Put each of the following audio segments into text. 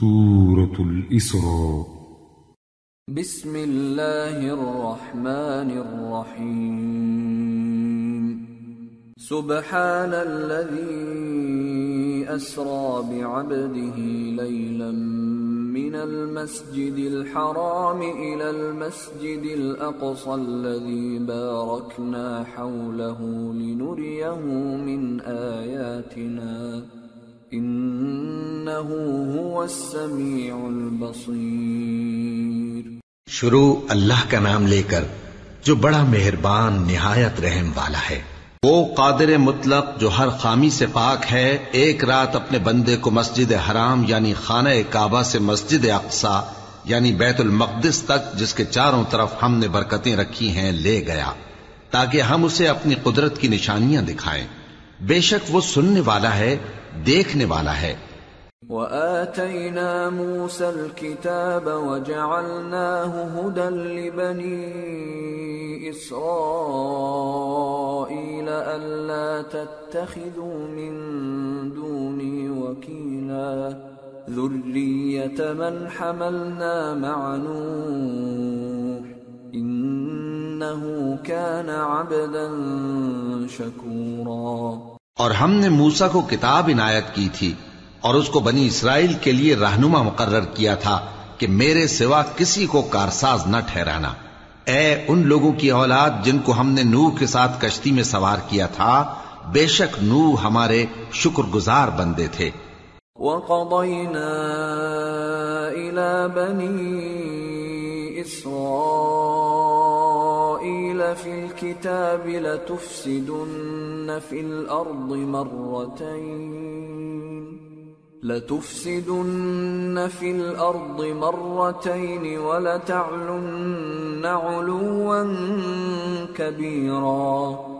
سورة الإسراء. بسم الله الرحمن الرحيم. سبحان الذي أسرى بعبده ليلا من المسجد الحرام إلى المسجد الأقصى الذي باركنا حوله لنريه من آياتنا. إنه هو السميع البصير. شروع اللہ کا نام لے کر جو بڑا مہربان، نہایت رحم والا ہے۔ وہ قادر مطلق جو ہر خامی سے پاک ہے، ایک رات اپنے بندے کو مسجد حرام یعنی خانہ کعبہ سے مسجد اقصا یعنی بیت المقدس تک، جس کے چاروں طرف ہم نے برکتیں رکھی ہیں، لے گیا، تاکہ ہم اسے اپنی قدرت کی نشانیاں دکھائیں۔ بے شک وہ سننے والا ہے دیکھنے والا ہے وآتينا موسى الكتاب وجعلناه هدى لبني إسرائيل ألا تتخذوا من دوني وكيلا. ذرية من حملنا مع نوح إنه كان عبدا شكورا. اور ہم نے موسا کو کتاب عنایت کی تھی اور اس کو بنی اسرائیل کے لیے رہنما مقرر کیا تھا کہ میرے سوا کسی کو کارساز نہ ٹھہرانا۔ اے ان لوگوں کی اولاد جن کو ہم نے نوح کے ساتھ کشتی میں سوار کیا تھا، بے شک نوح ہمارے شکر گزار بندے تھے۔ وقضينا إلى بني إسرائيل في الكتاب لتفسدن في الأرض مرتين. لتفسدن في الأرض مرتين ولتعلن علوا كبيرا.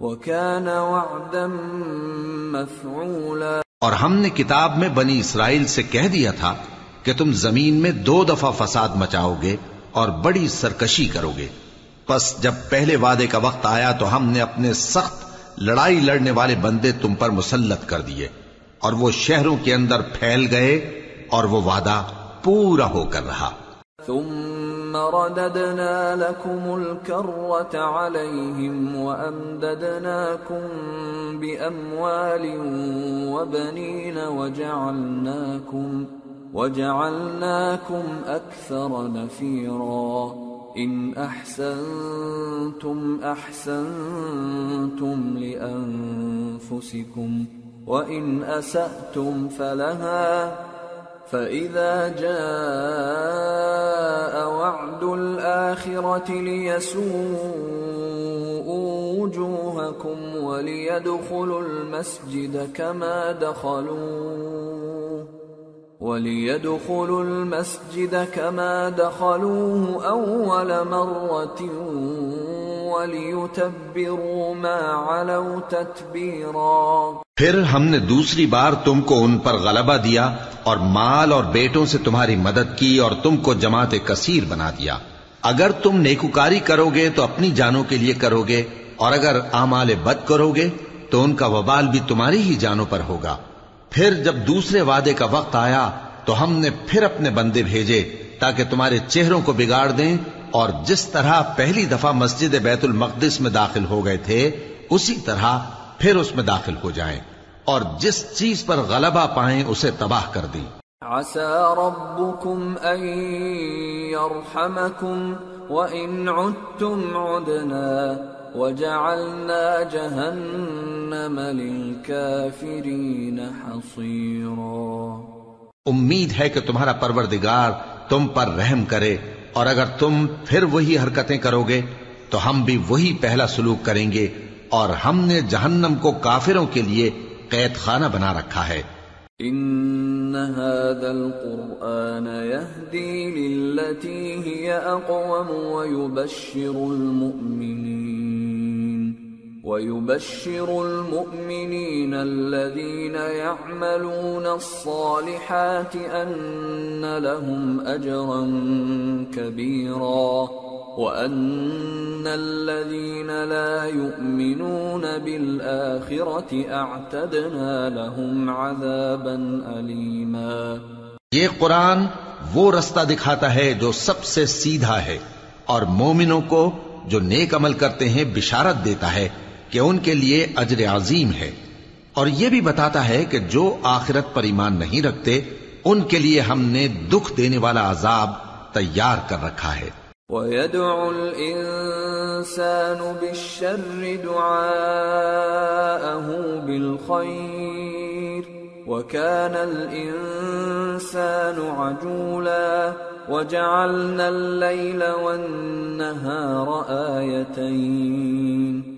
وكان وعدا مفعولا. اور ہم نے کتاب میں بنی اسرائیل سے کہہ دیا تھا کہ تم زمین میں دو دفعہ فساد مچاؤ گے اور بڑی سرکشی کرو گے۔ پس جب پہلے وعدے کا وقت آیا تو ہم نے اپنے سخت لڑائی لڑنے والے بندے تم پر مسلط کر دیے اور وہ شہروں کے اندر پھیل گئے اور وہ وعدہ پورا ہو کر رہا۔ ثم رددنا لكم الكرة عليهم وأمددناكم بأموال وبنين وجعلناكم وجعلناكم أكثر نفيرا إن أحسنتم أحسنتم لأنفسكم وإن أسأتم فلها فإذا جاء وعد الآخرة ليسوءوا وجوهكم وليدخلوا المسجد كما دخلوه وليدخلوا المسجد كما دخلوه أول مرة وليتبروا ما علوا تتبيرا. پھر ہم نے دوسری بار تم کو ان پر غلبہ دیا اور مال اور بیٹوں سے تمہاری مدد کی اور تم کو جماعت کثیر بنا دیا۔ اگر تم نیکوکاری کرو گے تو اپنی جانوں کے لیے کرو گے اور اگر اعمال بد کرو گے تو ان کا وبال بھی تمہاری ہی جانوں پر ہوگا۔ پھر جب دوسرے وعدے کا وقت آیا تو ہم نے پھر اپنے بندے بھیجے تاکہ تمہارے چہروں کو بگاڑ دیں اور جس طرح پہلی دفعہ مسجد بیت المقدس میں داخل ہو گئے تھے اسی طرح پھر اس میں داخل ہو جائیں اور جس چیز پر غلبہ پائیں اسے تباہ کر دیں۔ عسى ربكم أن يرحمكم وإن عدتم عدنا وجعلنا جهنم للكافرين حصيرا۔ امید ہے کہ تمہارا پروردگار تم پر رحم کرے اور اگر تم پھر وہی حرکتیں کرو گے، تو ہم بھی وہی پہلا سلوک کریں گے اور ہم نے جہنم کو کافروں کے لیے قید خانہ بنا رکھا ہے۔ ان هذا القرآن يهدي للتي هي أقوم ويبشر المؤمنين۔ ويبشر المؤمنين الذين يعملون الصالحات أن لهم أجرا كبيرا وأن الذين لا يؤمنون بالآخرة أعتدنا لهم عذابا أليما یہ قرآن وہ رستہ دکھاتا ہے جو سب سے سیدھا ہے اور مومنوں کو جو نیک عمل کرتے ہیں بشارت دیتا ہے۔ کہ ان کے لیے اجر عظیم ہے۔ اور یہ بھی بتاتا ہے کہ جو آخرت پر ایمان نہیں رکھتے، ان کے لیے ہم نے دکھ دینے والا عذاب تیار کر رکھا ہے۔ ويدعو الإنسان بالشر دعاءه بالخير وكان الإنسان عجولا وجعلنا الليل والنهار آيتين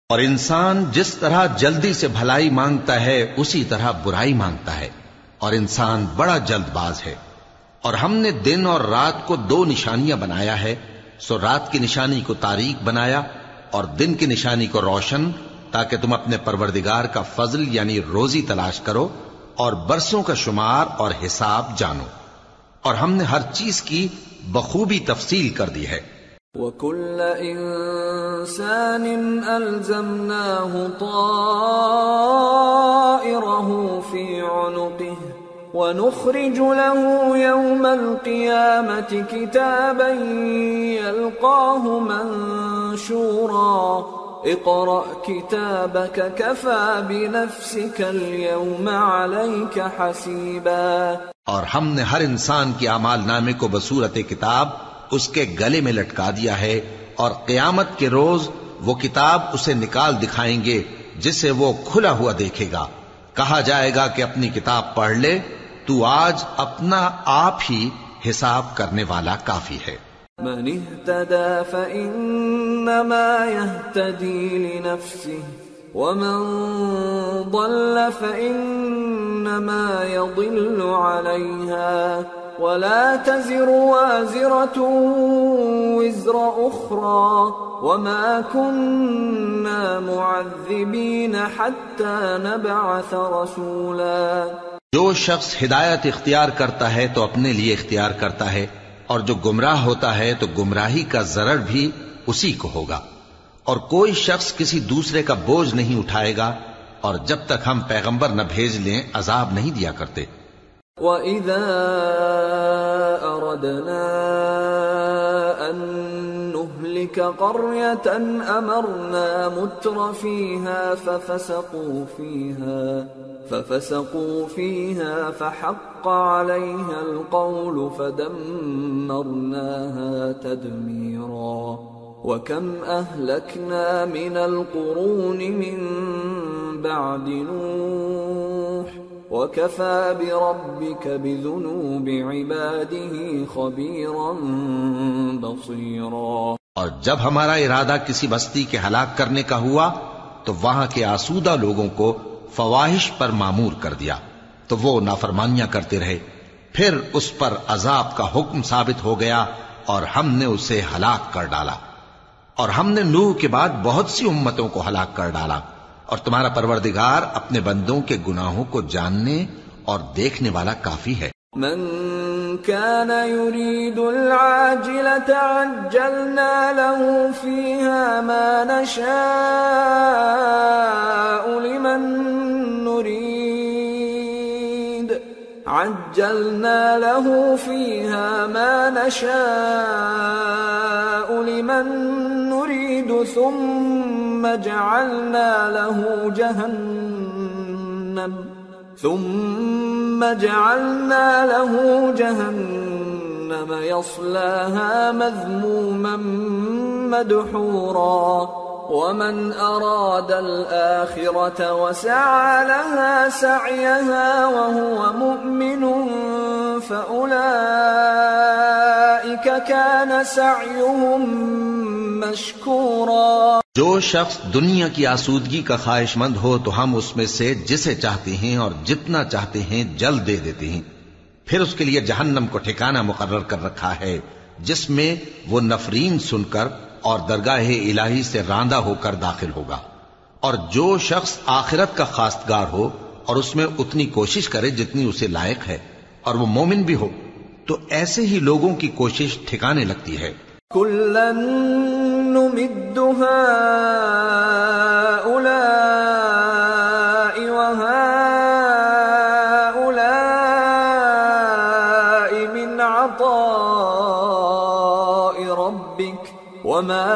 اور انسان جس طرح جلدی سے بھلائی مانگتا ہے، اسی طرح برائی مانگتا ہے۔ اور انسان بڑا جلد باز ہے۔ اور ہم نے دن اور رات کو دو نشانیاں بنایا ہے۔ سو رات کی نشانی کو تاریخ بنایا اور دن کی نشانی کو روشن، تاکہ تم اپنے پروردگار کا فضل یعنی روزی تلاش کرو اور برسوں کا شمار اور حساب جانو۔ اور ہم نے ہر چیز کی بخوبی تفصیل کر دی ہے۔ وَكُلَّ إِنسَانٍ أَلْزَمْنَاهُ طَائِرَهُ فِي عُنُقِهِ ونخرج له يوم القيامة كتابا يلقاه منشورا. اقرأ كتابك كفى بنفسك اليوم عليك حسيبا. اور ہم نے ہر انسان کی اعمال نامے کو بصورت کتاب اس کے گلے میں لٹکا دیا ہے اور قیامت کے روز وہ کتاب اسے نکال دکھائیں گے جسے وہ کھلا ہوا دیکھے گا۔ کہا جائے گا کہ اپنی کتاب پڑھ لے، تو آج اپنا آپ ہی حساب کرنے والا کافی ہے۔ من اهتدى فإنما يهتدي لنفسه، ومن ضل فإنما يضل عليها۔ ولا تزر وازرة وزر أخرى وما كنا معذبين حتى نبعث رسولا. جو شخص ہدایت اختیار کرتا ہے تو اپنے لیے اختیار کرتا ہے، اور جو گمراہ ہوتا ہے تو گمراہی کا ضرر بھی اسی کو ہوگا۔ اور کوئی شخص کسی دوسرے کا بوجھ نہیں اٹھائے گا، اور جب تک ہم پیغمبر نہ بھیج لیں، عذاب نہیں دیا کرتے۔ وَإِذَا أَرَدْنَا أَن نُهْلِكَ قَرْيَةً أَمَرْنَا مُتْرَ فِيهَا فَفَسَقُوا فِيهَا ففسقوا فيها فحق عليها القول فدمرناها تدميرا. وكم أهلكنا من القرون من بعد نوح وكفى بربك بذنوب عباده خبيرا بصيرا اور جب ہمارا ارادہ کسی بستی کے ہلاک کرنے کا ہوا، تو وہاں کے آسودہ لوگوں کو فواہش پر معمور کر دیا۔ تو وہ نافرمانیاں کرتے رہے۔ پھر اس پر عذاب کا حکم ثابت ہو گیا اور ہم نے اسے ہلاک کر ڈالا۔ اور ہم نے نوح کے بعد بہت سی امتوں کو ہلاک کر ڈالا اور تمہارا پروردگار اپنے بندوں کے گناہوں کو جاننے اور دیکھنے والا کافی ہے۔ من كان يريد العاجلة عجلنا له فيها ما نشاء لمن عجلنا له فيها ما نشاء لمن نريد ثم جعلنا له جهنم ثم جعلنا له جهنم يصلاها مذموما مدحورا ومن أراد الآخرة وسعى لها سعيها وهو مؤمن فأولئك كان سعيهم مشكورا جو شخص دنیا کی آسودگی کا خواہش مند ہو تو ہم اس میں سے جسے چاہتے ہیں اور جتنا چاہتے ہیں جلد دے دیتے ہیں۔ پھر اس کے لیے جہنم کو ٹھکانہ مقرر کر رکھا ہے، جس میں وہ نفرین سن کر اور درگاہ الہی سے راندہ ہو کر داخل ہوگا۔ اور جو شخص آخرت کا خاستگار ہو اور اس میں اتنی کوشش کرے جتنی اسے لائق ہے اور وہ مومن بھی ہو، تو ایسے ہی لوگوں کی کوشش ٹھکانے لگتی ہے۔ کلن نمد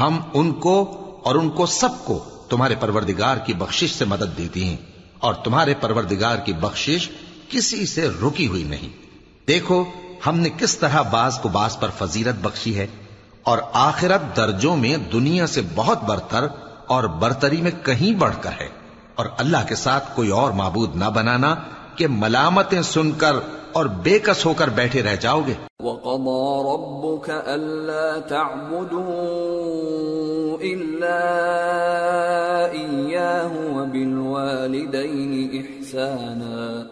ہم ان کو اور ان کو سب کو تمہارے پروردگار کی بخشش سے مدد دیتی ہیں اور تمہارے پروردگار کی بخشش کسی سے رکی ہوئی نہیں۔ دیکھو، ہم نے کس طرح باز کو باز پر فضیلت بخشی ہے اور آخرت درجوں میں دنیا سے بہت برتر اور برتری میں کہیں بڑھ کر ہے اور اللہ کے ساتھ کوئی اور معبود نہ بنانا کہ ملامتیں سن کر اور بے کس ہو کر بیٹھے رہ جاؤ گے۔ وَقَضَى رَبُّكَ أَلَّا تَعْبُدُوا إِلَّا إِيَّاهُ وَبِالْوَالِدَيْنِ إِحْسَانًا۔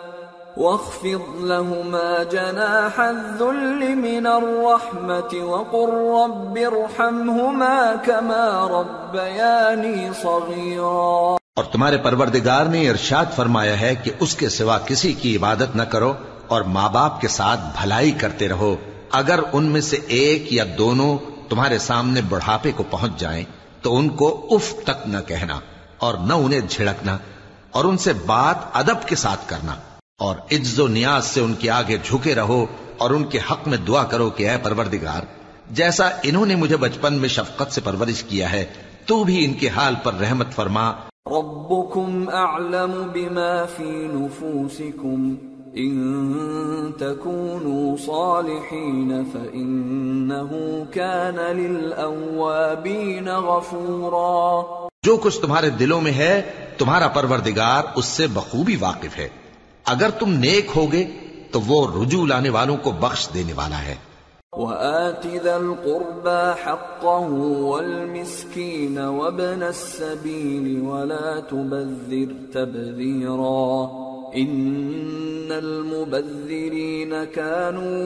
واخفض لهما جناح الذل من الرحمة وقل رب ارحمهما كما ربياني صغيرا۔ اور تمہارے پروردگار نے ارشاد فرمایا ہے کہ اس کے سوا کسی کی عبادت نہ کرو اور ماں باپ کے ساتھ بھلائی کرتے رہو۔ اگر ان میں سے ایک یا دونوں تمہارے سامنے بڑھاپے کو پہنچ جائیں تو ان کو اف تک نہ کہنا اور نہ انہیں جھڑکنا اور ان سے بات ادب کے ساتھ کرنا۔ اور عز و نیاز سے ان کے آگے جھکے رہو اور ان کے حق میں دعا کرو کہ اے پروردگار جیسا انہوں نے مجھے بچپن میں شفقت سے پرورش کیا ہے تو بھی ان کے حال پر رحمت فرما۔ ربكم أعلم بما في نفوسكم إن تكونوا صالحين فإنه كان للأوابين غفورا۔ جو کچھ تمہارے دلوں میں ہے تمہارا پروردگار اس سے بخوبی واقف ہے۔ اگر تم نیک ہوگے تو وہ رجوع لانے والوں کو بخش دینے والا ہے۔ وآت ذا القربى حقه والمسكين وابن السبيل ولا تبذر تبذيرا إن المبذرين كانوا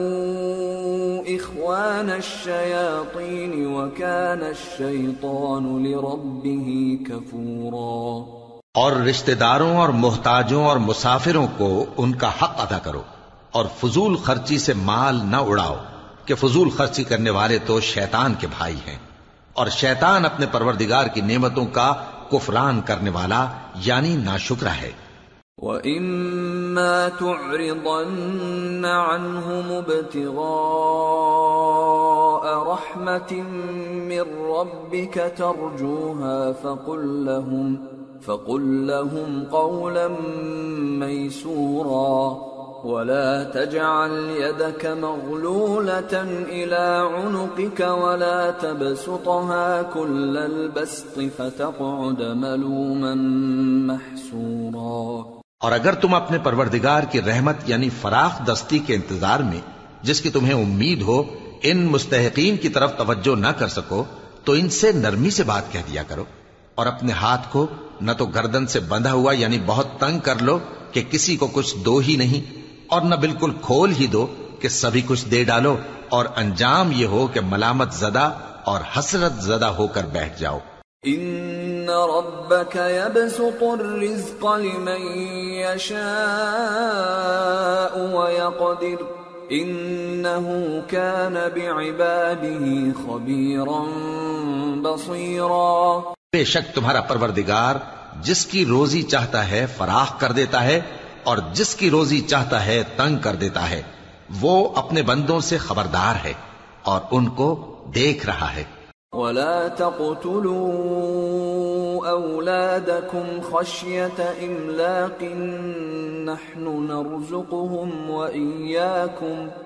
إخوان الشياطين وكان الشيطان لربه كفورا اور رشتہ داروں اور محتاجوں اور مسافروں کو ان کا حق ادا کرو اور فضول خرچی سے مال نہ اڑاؤ کہ فضول خرچی کرنے والے تو شیطان کے بھائی ہیں اور شیطان اپنے پروردگار کی نعمتوں کا کفران کرنے والا یعنی ناشکرا ہے۔ وَإِمَّا تُعْرِضَنَّ عَنْهُمُ ابْتِغَاءَ رَحْمَةٍ مِّن رَّبِّكَ تَرْجُوهَا فَقُل لَّهُمْ فَقُل لَّهُمْ قَوْلًا مَّيْسُورًا ولا تجعل يدك مغلولة إلى عنقك ولا تبسطها كل البسط فتقعد ملوما محسورا اور اگر تم اپنے پروردگار کی رحمت یعنی فراخ دستی کے انتظار میں، جس کی تمہیں امید ہو، ان مستحقین کی طرف توجہ نہ کر سکو، تو ان سے نرمی سے بات کہہ دیا کرو اور اپنے ہاتھ کو نہ تو گردن سے بندھا ہوا یعنی بہت تنگ کر لو کہ کسی کو کچھ دو ہی نہیں اور نہ بالکل کھول ہی دو کہ سبھی کچھ دے ڈالو اور انجام یہ ہو کہ ملامت زدہ اور حسرت زدہ ہو کر بیٹھ جاؤ۔ ان ربك يبسط الرزق لمن يشاء ويقدر انه كان بعباده خبيرا بصيرا بے شک تمہارا پروردگار جس کی روزی چاہتا ہے فراخ کر دیتا ہے اور جس کی روزی چاہتا ہے تنگ کر دیتا ہے، وہ اپنے بندوں سے خبردار ہے اور ان کو دیکھ رہا ہے۔ ولا تقتلوا اولادكم خشيه املاق نحن نرزقهم واياكم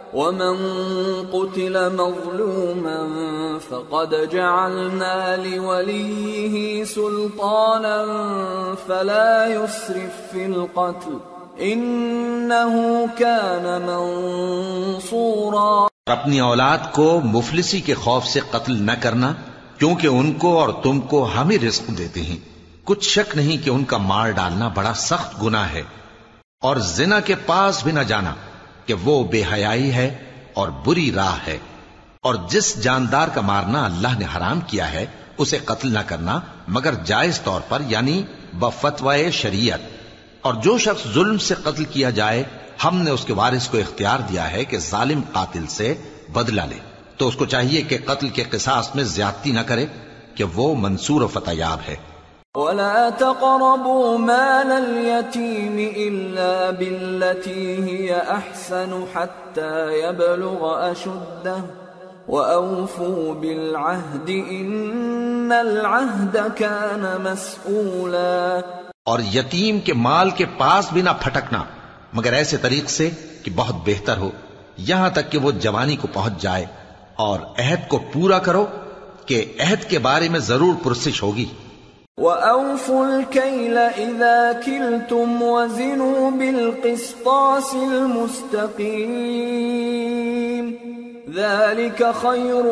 ومن قتل مظلوما فقد جعلنا لوليه سلطانا فلا يسرف في القتل انه كان منصورا اپنی اولاد کو مفلسی کے خوف سے قتل نہ کرنا، کیونکہ ان کو اور تم کو ہم ہی رزق دیتے ہیں۔ کچھ شک نہیں کہ ان کا مار ڈالنا بڑا سخت گناہ ہے۔ اور زنا کے پاس بھی نہ جانا۔ کہ وہ بے حیائی ہے اور بری راہ ہے۔ اور جس جاندار کا مارنا اللہ نے حرام کیا ہے، اسے قتل نہ کرنا، مگر جائز طور پر یعنی بفتوائے شریعت۔ اور جو شخص ظلم سے قتل کیا جائے، ہم نے اس کے وارث کو اختیار دیا ہے کہ ظالم قاتل سے بدلہ لے۔ تو اس کو چاہیے کہ قتل کے قصاص میں زیادتی نہ کرے، کہ وہ منصور و فتح یاب ہے۔ ولا تقربوا مال اليتيم إلا بالتي هي أحسن حتى يبلغ أشده وأوفوا بالعهد إن العهد كان مسؤولا اور یتیم کے مال کے پاس بھی نہ پھٹکنا، مگر ایسے طریق سے کہ بہت بہتر ہو، یہاں تک کہ وہ جوانی کو پہنچ جائے اور عہد کو پورا کرو کہ عہد کے بارے میں ضرور پرسش ہوگی۔ وَأَوْفُوا الْكَيْلَ إِذَا كِلْتُمْ وَزِنُوا بِالْقِسْطَاسِ الْمُسْتَقِيمِ ذَلِكَ خَيْرٌ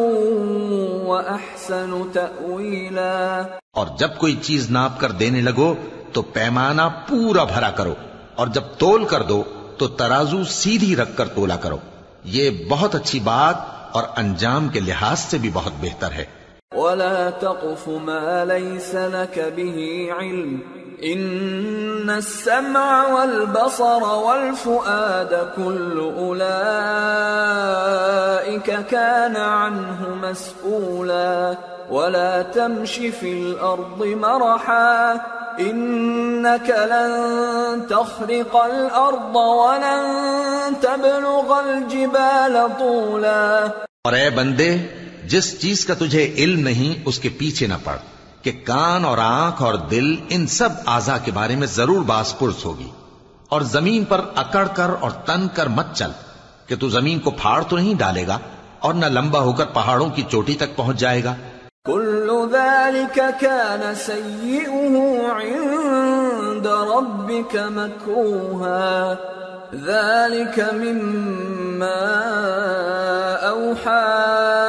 وَأَحْسَنُ تَأْوِيلًا اور جب کوئی چیز ناپ کر دینے لگو تو پیمانہ پورا بھرا کرو اور جب تول کر دو تو ترازو سیدھی رکھ کر تولا کرو۔ یہ بہت اچھی بات اور انجام کے لحاظ سے بھی بہت بہتر ہے۔ ولا تقف ما ليس لك به علم ان السمع والبصر والفؤاد كل اولئك كان عنه مسؤولا ولا تمش في الأرض مرحا انك لن تخرق الأرض ولن تبلغ الجبال طولا جس چیز کا تجھے علم نہیں، اس کے پیچھے نہ پڑ، کہ کان اور آنکھ اور دل ان سب آزا کے بارے میں ضرور باس پرس ہوگی۔ اور زمین پر اکڑ کر اور تن کر مت چل، کہ تو زمین کو پھاڑ تو نہیں ڈالے گا اور نہ لمبا ہو کر پہاڑوں کی چوٹی تک پہنچ جائے گا۔ كل ذلك كان سيئه عند ربك مكروها ذلك مما أوحى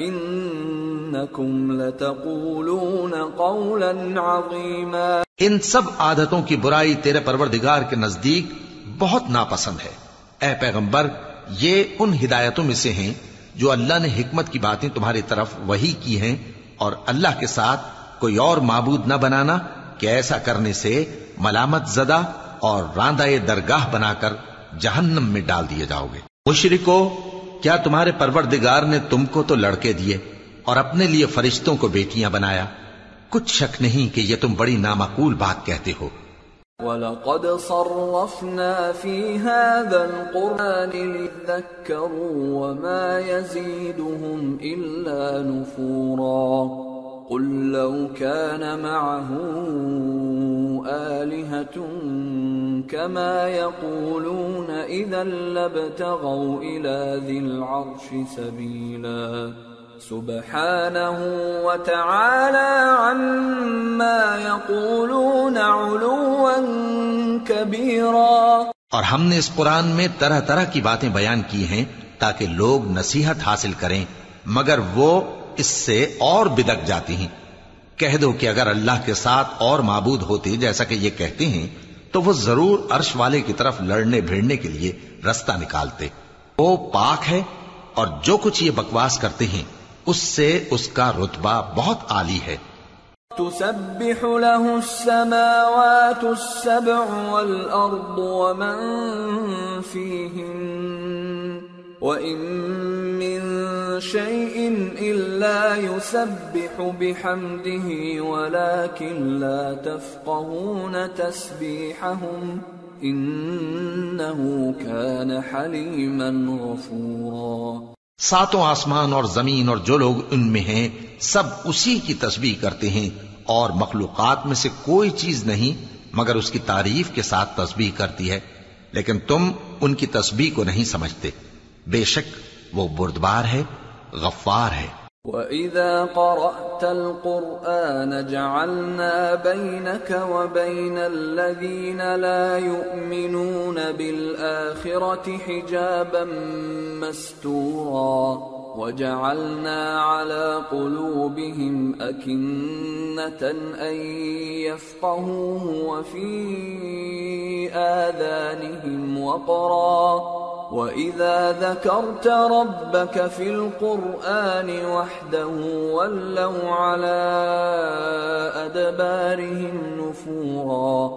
إنكم لتقولون قولا عظيما. ان سب عادتوں کی برائی تیرے پروردگار کے نزدیک بہت ناپسند ہے. اے پیغمبر یہ ان ہدایتوں میں سے ہیں جو اللہ نے حکمت کی باتیں تمہاری طرف وہی کی ہیں اور اللہ کے ساتھ کوئی اور معبود نہ بنانا کہ ایسا کرنے سے ملامت زدہ اور راندہ درگاہ بنا کر جہنم میں ڈال دیے جاؤ گے۔ مشرکو کیا تمہارے پروردگار نے تم کو تو لڑکے دیے اور اپنے لیے فرشتوں کو بیٹیاں بنایا؟ کچھ شک نہیں کہ یہ تم بڑی نامعقول بات کہتے ہو۔ وَلَقَدْ صَرَّفْنَا فِي هَذَا الْقُرْآنِ لِلذَّكَّرُوا وَمَا يَزِيدُهُمْ إِلَّا نُفُورًا قُلْ لَوْ كَانَ مَعَهُ آلِهَةٌ كَمَا يَقُولُونَ إِذًا لَابْتَغَوْا إِلَى ذِي الْعَرْشِ سَبِيلًا سبحانه وتعالى عما يقولون علوا كبيرا اور ہم نے اس قرآن میں طرح طرح کی باتیں بیان کی ہیں تاکہ لوگ نصیحت حاصل کریں، مگر وہ اس سے اور بدک جاتی ہیں۔ کہہ دو کہ اگر اللہ کے ساتھ اور معبود ہوتے جیسا کہ یہ کہتے ہیں تو وہ ضرور عرش والے کی طرف لڑنے بھیڑنے کے لیے رستہ نکالتے۔ وہ پاک ہے اور جو کچھ یہ بکواس کرتے ہیں، اس سے اس کا رتبہ بہت عالی ہے۔ تسبح له السماوات السبع والأرض ومن فيهن۔ وإن من شيء إلا يسبح بحمده ولكن لا تفقهون تسبيحهم إنه كان حليما غفورا ساتوں آسمان اور زمین اور جو لوگ ان میں ہیں، سب اسی کی تسبیح کرتے ہیں اور مخلوقات میں سے کوئی چیز نہیں، مگر اس کی تعریف کے ساتھ تسبیح کرتی ہے، لیکن تم ان کی تسبیح کو نہیں سمجھتے۔ بے شک وہ بردبار ہے غفار ہے۔ وَإِذَا قَرَأْتَ الْقُرْآنَ جَعَلْنَا بَيْنَكَ وَبَيْنَ الَّذِينَ لَا يُؤْمِنُونَ بِالْآخِرَةِ حِجَابًا مَسْتُورًا۔ وجعلنا على قلوبهم أكنة أن يفقهوه وفي آذانهم وقرا. وإذا ذكرت ربك في القرآن وحده ولوا على أدبارهم نفورا.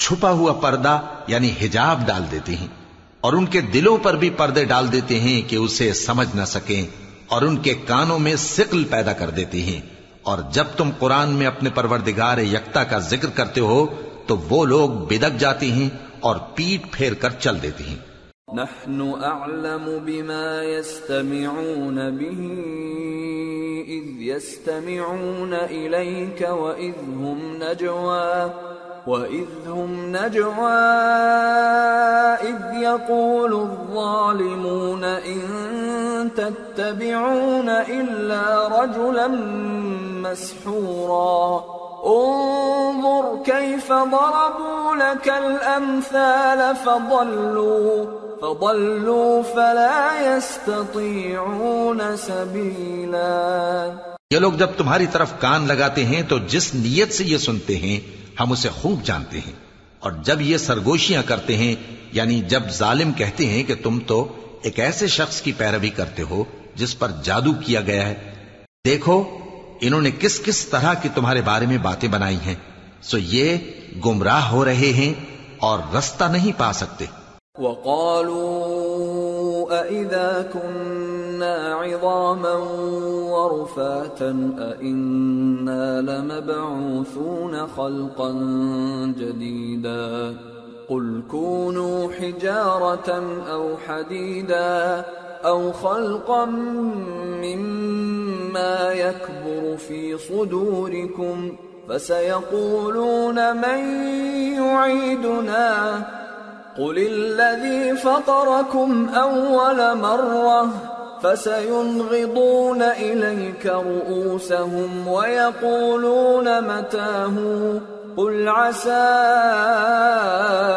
چھپا ہوا پردہ یعنی حجاب ڈال دیتے ہیں اور ان کے دلوں پر بھی پردے ڈال دیتے ہیں کہ اسے سمجھ نہ سکیں اور ان کے کانوں میں سقل پیدا کر دیتے ہیں اور جب تم قرآن میں اپنے پروردگار یکتا کا ذکر کرتے ہو تو وہ لوگ بدک جاتے ہیں اور پیٹ پھیر کر چل دیتے ہیں۔ نحن اعلم بما يستمعون به اذ يستمعون اليك واذ هم نجوى وإذ هم نجوى إذ يقول الظالمون إن تتبعون إلا رجلا مسحورا انظر كيف ضربوا لك الأمثال فضلوا فضلوا فلا يستطيعون سبيلا يا لوگ جب تمہاری طرف کان لگاتے ہیں تو جس نیت سے یہ سنتے ہیں ہم اسے خوب جانتے ہیں۔ اور جب یہ سرگوشیاں کرتے ہیں یعنی جب ظالم کہتے ہیں کہ تم تو ایک ایسے شخص کی پیروی کرتے ہو جس پر جادو کیا گیا ہے، دیکھو، انہوں نے کس کس طرح کی تمہارے بارے میں باتیں بنائی ہیں۔ سو یہ گمراہ ہو رہے ہیں اور رستہ نہیں پا سکتے۔ وقالوا أئذا كنا عظاما ورفاتا أئنا لمبعوثون خلقا جديدا قل كونوا حجارة أو حديدا أو خلقا مما يكبر في صدوركم فسيقولون من يعيدنا قل الذي فطركم أول مرة فسينغضون إليك رؤوسهم ويقولون متاه؟ قل عسى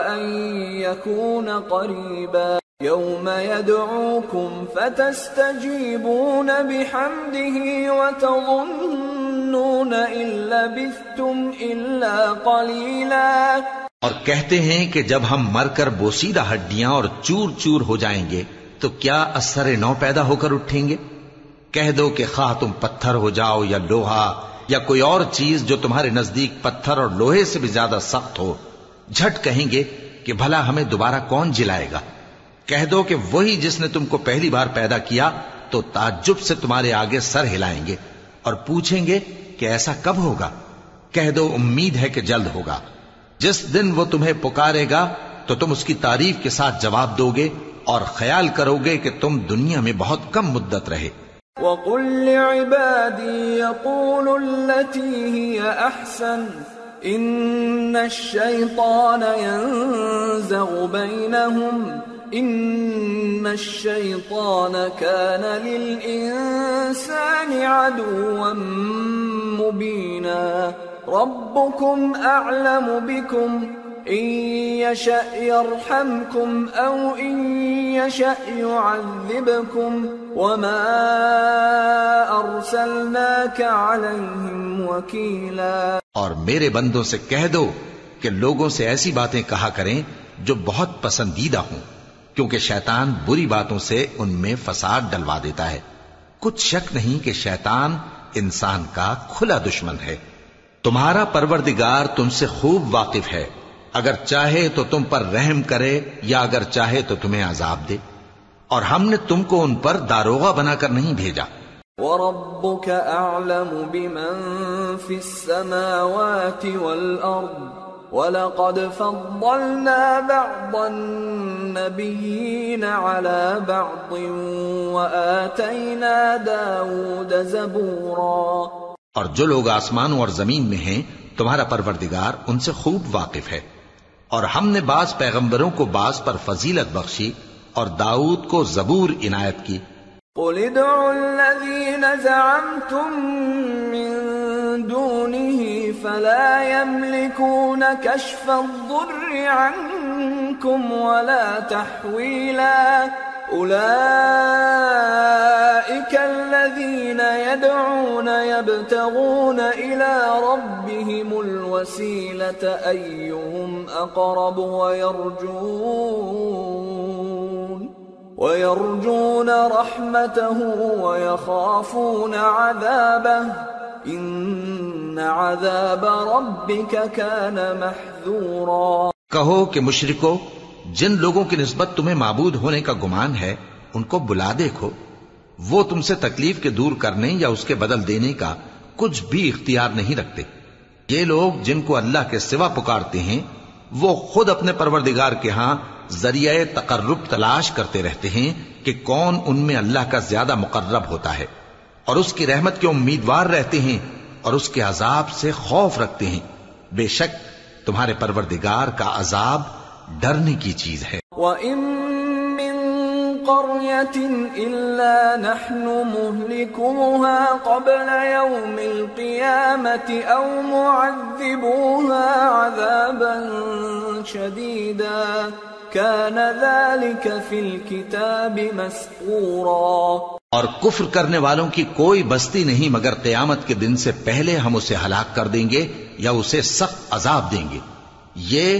أن يكون قريبا. يوم يدعوكم فتستجيبون بحمده وتظنون إن لبثتم إلا قليلا. اور کہتے ہیں کہ جب ہم مر کر بوسیدہ ہڈیاں اور چور چور ہو جائیں گے تو کیا اثر نو پیدا ہو کر اٹھیں گے؟ کہہ دو کہ خواہ تم پتھر ہو جاؤ یا لوہا یا کوئی اور چیز جو تمہارے نزدیک پتھر اور لوہے سے بھی زیادہ سخت ہو، جھٹ کہیں گے کہ بھلا ہمیں دوبارہ کون جلائے گا؟ کہہ دو کہ وہی جس نے تم کو پہلی بار پیدا کیا تو تعجب سے تمہارے آگے سر ہلائیں گے اور پوچھیں گے کہ ایسا کب ہوگا؟ کہہ دو امید ہے کہ جلد ہوگا۔ جس دن وہ تمہیں پکارے گا تو تم اس کی تعریف کے ساتھ جواب دو گے اور خیال کرو گے کہ تم دنیا میں بہت کم مدت رہے وقل لعبادي يقولوا التي هي احسن ان الشيطان ينزغ بينهم ان الشيطان كان للانسان عدوا مبينا. ربكم اعلم بكم ان يشأ يرحمكم او ان يشأ يعذبكم وما ارسلناك عليهم وكيلا اور میرے بندوں سے کہہ دو کہ لوگوں سے ایسی باتیں کہا کریں جو بہت پسندیدہ ہوں، کیونکہ شیطان بری باتوں سے ان میں فساد ڈلوا دیتا ہے۔ کچھ شک نہیں کہ شیطان انسان کا کھلا دشمن ہے۔ تمہارا پروردگار تم سے خوب واقف ہے۔ اگر چاہے تو تم پر رحم کرے یا اگر چاہے تو تمہیں عذاب دے۔ اور ہم نے تم کو ان پر داروغہ بنا کر نہیں بھیجا۔ وَرَبُّكَ أَعْلَمُ بِمَن فِي السَّمَاوَاتِ وَالْأَرْضِ وَلَقَدْ فَضَّلْنَا بَعْضَ النَّبِيِّينَ عَلَى بَعْضٍ وَآتَيْنَا دَاوُودَ زَبُورًا۔ اور جو لوگ آسمانوں اور زمین میں ہیں تمہارا پروردگار ان سے خوب واقف ہے۔ اور ہم نے بعض پیغمبروں کو بعض پر فضیلت بخشی اور داؤد کو زبور عنایت کی۔ قل ادعوا الذين زعمتم من دونه فلا يملكون كشف الضر عنكم ولا تحويلا أولئك الذين يدعون يبتغون إلى ربهم الوسيلة أيهم أقرب ويرجون ويرجون رحمته ويخافون عذابه. إن عذاب ربك كان محذورا. کہ مشرکو جن لوگوں کی نسبت تمہیں معبود ہونے کا گمان ہے، ان کو بلا دیکھو۔ وہ تم سے تکلیف کے دور کرنے یا اس کے بدل دینے کا کچھ بھی اختیار نہیں رکھتے۔ یہ لوگ جن کو اللہ کے سوا پکارتے ہیں، وہ خود اپنے پروردگار کے ہاں ذریعہ تقرب تلاش کرتے رہتے ہیں کہ کون ان میں اللہ کا زیادہ مقرب ہوتا ہے۔ اور اس کی رحمت کے امیدوار رہتے ہیں اور اس کے عذاب سے خوف رکھتے ہیں۔ بے شک تمہارے پروردگار کا عذاب ڈرنے کی چیز ہے۔ وَإِن مِّن قَرْيَةٍ إِلَّا نَحْنُ مُهْلِكُوهَا قَبْلَ يَوْمِ الْقِيَامَةِ أَوْ مُعَذِّبُوهَا عَذَابًا شَدِيدًا كَانَ ذَلِكَ فِي الْكِتَابِ اور کفر کرنے والوں کی کوئی بستی نہیں مگر قیامت کے دن سے پہلے ہم اسے ہلاک کر دیں گے یا اسے سخت عذاب دیں گے۔ یہ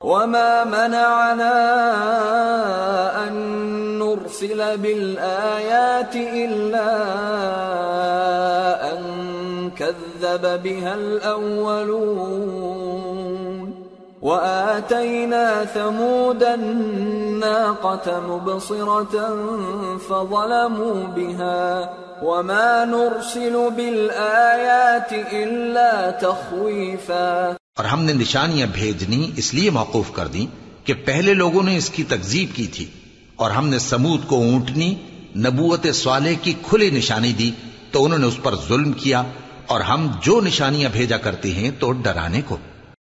وما منعنا أن نرسل بالآيات إلا أن كذب بها الأولون وآتينا ثمود الناقة مبصرة فظلموا بها ۖ وما نرسل بالآيات إلا تخويفا اور ہم نے نشانیاں بھیجنی اس لیے موقوف کر دیں کہ پہلے لوگوں نے اس کی تکزیب کی تھی اور ہم نے سمود کو اونٹنی نبوت سوالے کی کھلی نشانی دی تو انہوں نے اس پر ظلم کیا اور ہم جو نشانیاں بھیجا کرتے ہیں تو ڈرانے کو۔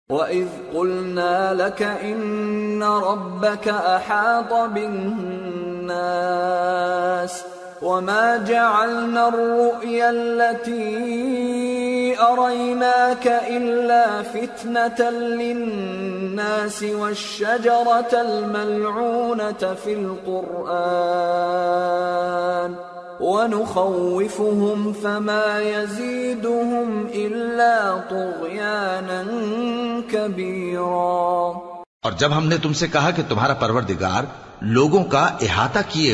وَإِذْ قُلْنَا لَكَ إِنَّ رَبَّكَ أَحَاطَ بِالنَّاسِ وما جعلنا الرؤيا التي أريناك إلا فتنة للناس والشجرة الملعونة في القرآن ونخوفهم فما يزيدهم إلا طغيانا كبيرا اور جب ہم نے تم سے کہا کہ تمہارا پروردگار لوگوں کا احاطہ کیے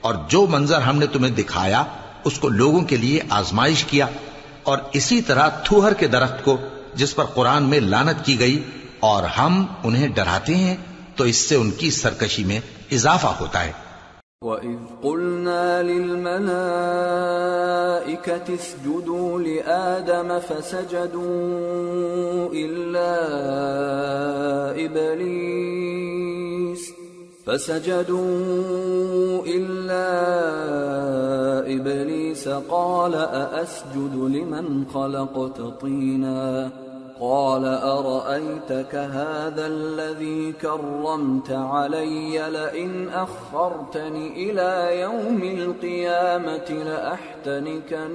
اور جو منظر ہم نے تمہیں دکھایا، اس کو لوگوں کے لیے آزمائش کیا اور اسی طرح تھوہر کے درخت کو جس پر قرآن میں لانت کی گئی اور ہم انہیں ڈراتے ہیں، تو اس سے ان کی سرکشی میں اضافہ ہوتا ہے۔ وَإِذْ قُلْنَا لِلْمَلَائِكَةِ اسْجُدُوا لِآدَمَ فَسَجَدُوا إِلَّا إِبْلِيسَ فسجدوا إلا إبليس قال أأسجد لمن خلقت طينا قال أرأيتك هذا الذي كرمت علي لئن أخرتني إلى يوم القيامة لأحتنكن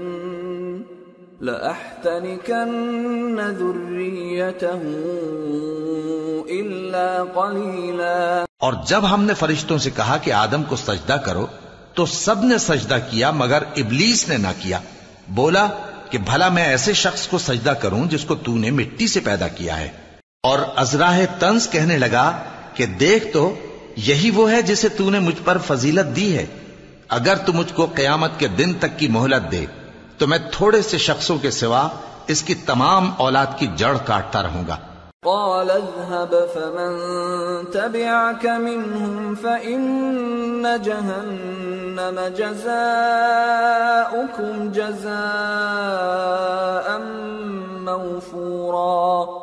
لأحتنكن ذريته إلا قليلا۔ اور جب ہم نے فرشتوں سے کہا کہ آدم کو سجدہ کرو، تو سب نے سجدہ کیا مگر ابلیس نے نہ کیا۔ بولا کہ بھلا میں ایسے شخص کو سجدہ کروں جس کو تو نے مٹی سے پیدا کیا ہے۔ اور ازراہ تنز کہنے لگا کہ دیکھ تو، یہی وہ ہے جسے تو نے مجھ پر فضیلت دی ہے۔ اگر تو مجھ کو قیامت کے دن تک کی مہلت دے۔ تو میں تھوڑے سے شخصوں کے سوا اس کی تمام اولاد کی جڑ کاٹتا رہوں گا۔ قال اذهب فمن تبعك منهم فإن جهنم جزاؤكم جزاء موفورا۔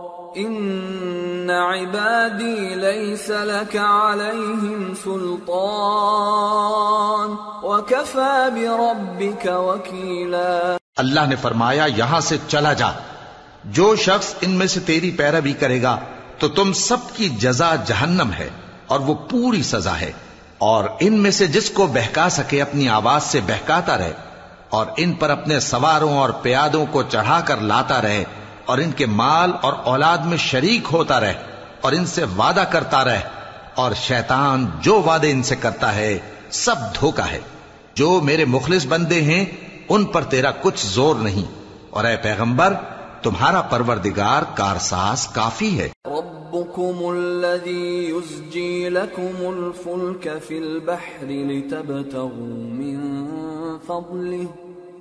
إن عبادي ليس لك عليهم سلطان وكفى بربك وكيلا اللہ نے فرمایا، یہاں سے چلا جا۔ جو شخص ان میں سے تیری پیروی کرے گا، تو تم سب کی جزا جہنم ہے اور وہ پوری سزا ہے۔ اور ان میں سے جس کو بہکا سکے، اپنی آواز سے بہکاتا رہے۔ اور ان پر اپنے سواروں اور پیادوں کو چڑھا کر لاتا رہے۔ اور ان کے مال اور اولاد میں شریک ہوتا رہے اور ان سے وعدہ کرتا رہے اور شیطان جو وعدے ان سے کرتا ہے سب دھوکا ہے۔ جو میرے مخلص بندے ہیں، ان پر تیرا کچھ زور نہیں۔ اور اے پیغمبر، تمہارا پروردگار کارساز کافی ہے۔ ربكم الذي يزجي لكم الفلك في البحر لتبتغوا من فضله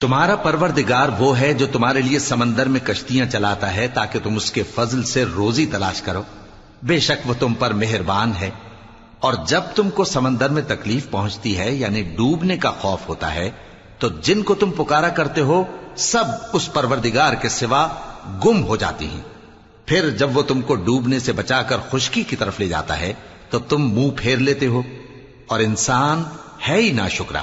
تمہارا پروردگار وہ ہے جو تمہارے لیے سمندر میں کشتیاں چلاتا ہے تاکہ تم اس کے فضل سے روزی تلاش کرو۔ بے شک وہ تم پر مہربان ہے۔ اور جب تم کو سمندر میں تکلیف پہنچتی ہے یعنی ڈوبنے کا خوف ہوتا ہے، تو جن کو تم پکارا کرتے ہو، سب اس پروردگار کے سوا گم ہو جاتی ہیں۔ پھر جب وہ تم کو ڈوبنے سے بچا کر خشکی کی طرف لے جاتا ہے، تو تم منہ پھیر لیتے ہو۔ اور انسان ہے ہی نا شکرا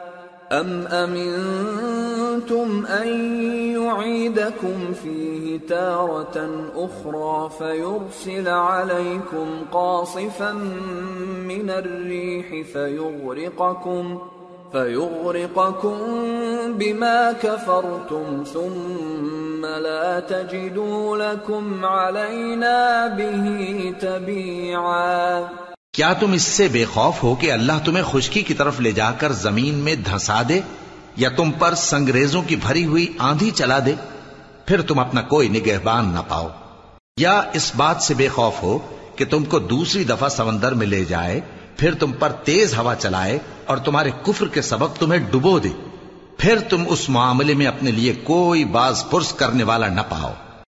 ام امنتم ان يعيدكم فيه تارة أخرى فيرسل عليكم قاصفا من الريح فيغرقكم فيغرقكم بما كفرتم ثم لا تجدوا لكم علينا به تبيعا کیا تم اس سے بے خوف ہو کہ اللہ تمہیں خشکی کی طرف لے جا کر زمین میں دھسا دے یا تم پر سنگریزوں کی بھری ہوئی آندھی چلا دے؟ پھر تم اپنا کوئی نگہبان نہ پاؤ۔ یا اس بات سے بے خوف ہو کہ تم کو دوسری دفعہ سمندر میں لے جائے، پھر تم پر تیز ہوا چلائے اور تمہارے کفر کے سبب تمہیں ڈبو دے۔ پھر تم اس معاملے میں اپنے لیے کوئی باز پرس کرنے والا نہ پاؤ۔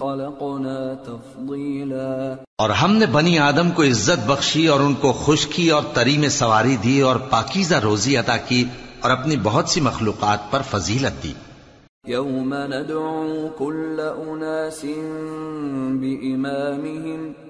خلقنا تفضيلا اور ہم نے بنی آدم کو عزت بخشی اور ان کو خشکی اور تری میں سواری دی اور پاکیزہ روزی عطا کی اور اپنی بہت سی مخلوقات پر فضیلت دی۔ یوم ندعو کل اناس بإمامهم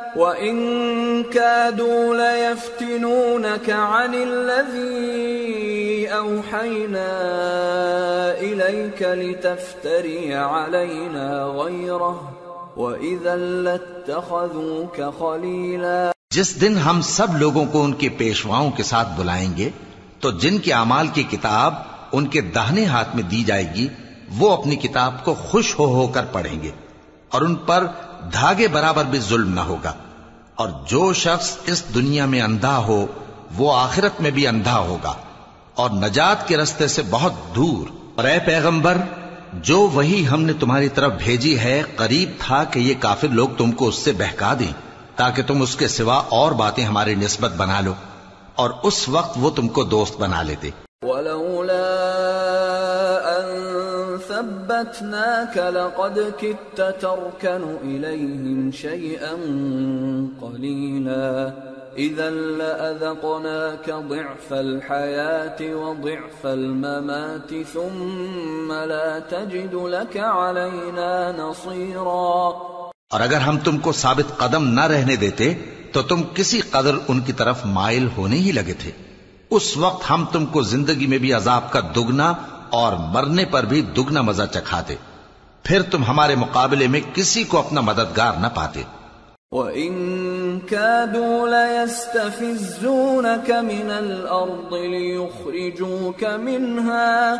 وَإِن كَادُوا لَيَفْتِنُونَكَ عَنِ الَّذِي أَوْحَيْنَا إِلَيْكَ لِتَفْتَرِيَ عَلَيْنَا غَيْرَهُ وَإِذًا لَاتَّخَذُوكَ خَلِيلًا جس دن ہم سب لوگوں کو ان کے پیشواؤں کے ساتھ بلائیں گے، تو جن کے اعمال کی کتاب ان کے دہنے ہاتھ میں دی جائے گی، وہ اپنی کتاب کو خوش ہو ہو کر پڑھیں گے اور ان پر دھاگے برابر بھی ظلم نہ ہوگا۔ اور جو شخص اس دنیا میں اندھا ہو، وہ آخرت میں بھی اندھا ہوگا۔ اور نجات کے رستے سے بہت دور۔ اور اے پیغمبر، جو وہی ہم نے تمہاری طرف بھیجی ہے، قریب تھا کہ یہ کافر لوگ تم کو اس سے بہکا دیں، تاکہ تم اس کے سوا اور باتیں ہماری نسبت بنا لو۔ اور اس وقت وہ تم کو دوست بنا لیتے۔ ثبتناك لقد كدت تركن إليهم شيئا قليلا إذا لأذقناك ضعف الحياة وضعف الممات ثم لا تجد لك علينا نصيرا اور اگر ہم تم کو ثابت قدم نہ رہنے دیتے تو تم کسی قدر ان کی طرف مائل ہونے ہی لگے تھے۔ اس وقت ہم تم کو زندگی میں بھی عذاب کا دگنا اور مرنے پر بھی دگنا مزہ چکھاتے۔ پھر تم ہمارے مقابلے میں کسی کو اپنا مددگار نہ پاتے۔ وَإِن كَادُوا لَيَسْتَفِزُّونَكَ مِنَ الْأَرْضِ لِيُخْرِجُوكَ مِنْهَا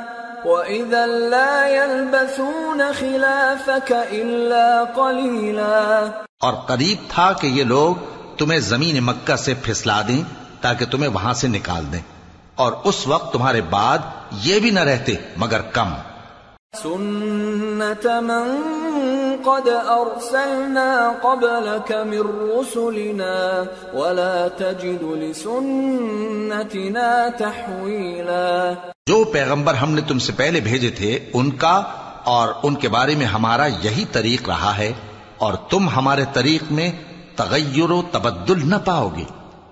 وَإِذًا لَا يَلْبَثُونَ خِلَافَكَ إِلَّا قَلِيلًا۔ اور قریب تھا کہ یہ لوگ تمہیں زمین مکہ سے پھسلا دیں تاکہ تمہیں وہاں سے نکال دیں۔ اور اس وقت تمہارے بعد یہ بھی نہ رہتے مگر کم۔ سنت من قد ارسلنا قبلك من رسلنا ولا تجد لسنتنا تحویلا۔ جو پیغمبر ہم نے تم سے پہلے بھیجے تھے ان کا اور ان کے بارے میں ہمارا یہی طریق رہا ہے اور تم ہمارے طریق میں تغیر و تبدل نہ پاؤ گے۔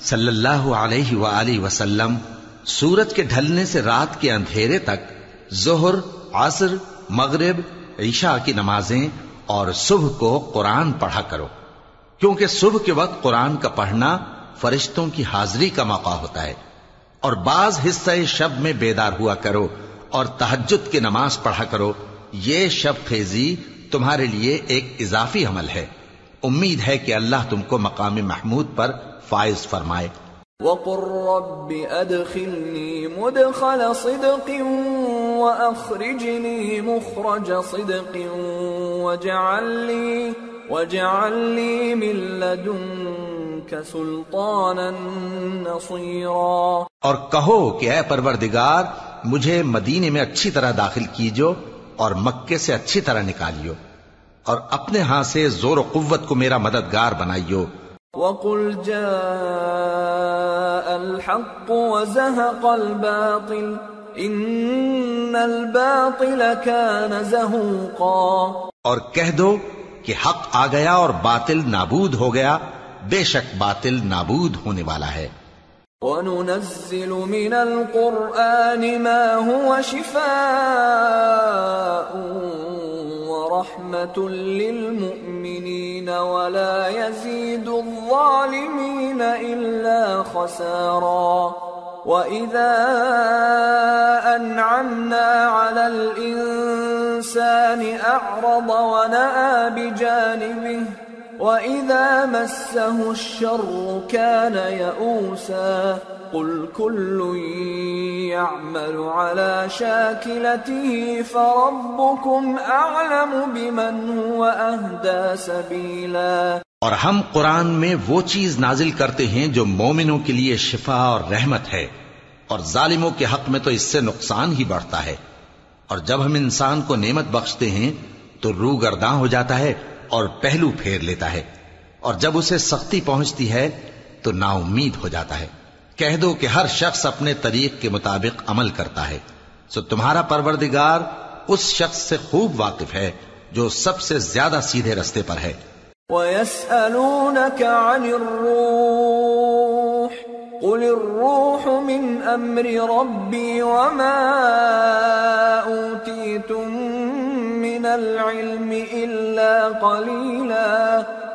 صلی اللہ علیہ وآلہ وسلم سورج کے ڈھلنے سے رات کے اندھیرے تک ظہر، عصر، مغرب، عشاء کی نمازیں اور صبح کو قرآن پڑھا کرو۔ کیونکہ صبح کے وقت قرآن کا پڑھنا فرشتوں کی حاضری کا موقع ہوتا ہے۔ اور بعض حصہ شب میں بیدار ہوا کرو اور تحجد کی نماز پڑھا کرو، یہ شب خیزی تمہارے لیے ایک اضافی عمل ہے۔ امید ہے کہ اللہ تم کو مقام محمود پر فائز فرمائے۔ وقل رب ادخلني مدخل صدق واخرجني مخرج صدق واجعل لي واجعل لي من لدنك سلطانا نصيرا۔ اور کہو کہ اے پروردگار مجھے مدینے میں اچھی طرح داخل کیجو اور مکے سے اچھی طرح نکالیو اور اپنے ہاں سے زور و قوت کو میرا مددگار بنائیو۔ وقل جاء الحق وزهق الباطل ان الباطل كان زهوقا اور کہہ دو کہ حق آ گیا اور باطل نابود ہو گیا بے شک باطل نابود ہونے والا ہے۔ وننزل من القرآن ما هو شفاء ورحمة للمؤمنين ولا يزيد الظالمين إلا خسارا. وإذا أنعمنا على الإنسان أعرض ونأى بجانبه وَإِذَا مَسَّهُ الشَّرُّ كَانَ يَئُوسًا. قُلْ كُلٌّ يَعْمَلُ عَلَى شَاكِلَتِهِ فَرَبُّكُمْ أَعْلَمُ بِمَنْ هُوَ أَهْدَى سَبِيلًا. اور ہم قرآن میں وہ چیز نازل کرتے ہیں جو مومنوں کے لیے شفا اور رحمت ہے، اور ظالموں کے حق میں تو اس سے نقصان ہی بڑھتا ہے۔ اور جب ہم انسان کو نعمت بخشتے ہیں، تو روح گرداں ہو جاتا ہے اور پہلو پھیر لیتا ہے۔ اور جب اسے سختی پہنچتی ہے، تو نا امید ہو جاتا ہے۔ کہہ دو کہ ہر شخص اپنے طریق کے مطابق عمل کرتا ہے۔ سو تمہارا پروردگار اس شخص سے خوب واقف ہے جو سب سے زیادہ سیدھے رستے پر ہے۔ وَيَسْأَلُونَكَ عَنِ الرُّوحِ قُلِ الرُّوحُ مِنْ أَمْرِ رَبِّي وَمَا أُوتِيتُم من العلم إلا قليلا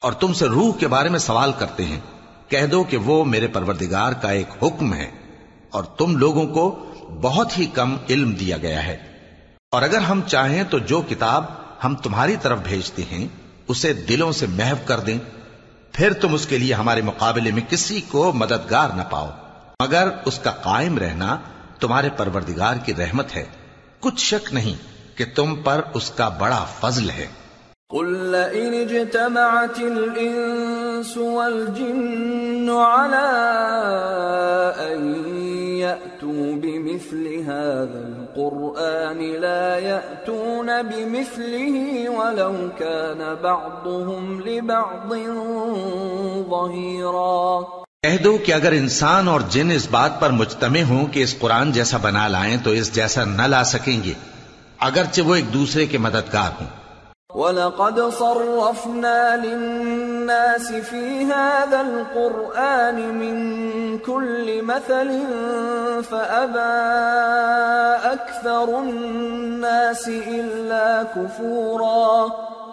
اور تم سے روح کے بارے میں سوال کرتے ہیں۔ کہہ دو کہ وہ میرے پروردگار کا ایک حکم ہے اور تم لوگوں کو بہت ہی کم علم دیا گیا ہے۔ اور اگر ہم چاہیں تو جو کتاب ہم تمہاری طرف بھیجتے ہیں، اسے دلوں سے محو کر دیں۔ پھر تم اس کے لیے ہمارے مقابلے میں کسی کو مددگار نہ پاؤ۔ مگر اس کا قائم رہنا تمہارے پروردگار کی رحمت ہے۔ کچھ شک نہیں کہ تم پر اس کا بڑا فضل ہے۔ قل لئن اجتمعت الانس والجن على ان يأتوا بمثل هذا القرآن لا يأتون بمثله ولو كان بعضهم لبعض ظهيرا۔ کہہ دو کہ اگر انسان اور جن اس بات پر مجتمع ہوں کہ اس قرآن جیسا بنا لائیں تو اس جیسا نہ لا سکیں گے، اگرچہ وہ ایک دوسرے کے مددگار ہوں۔ وَلَقَدْ صَرَّفْنَا لِلنَّاسِ فِي هَذَا الْقُرْآنِ مِنْ كُلِّ مَثَلٍ فَأَبَا أَكْثَرُ النَّاسِ إِلَّا كُفُورًا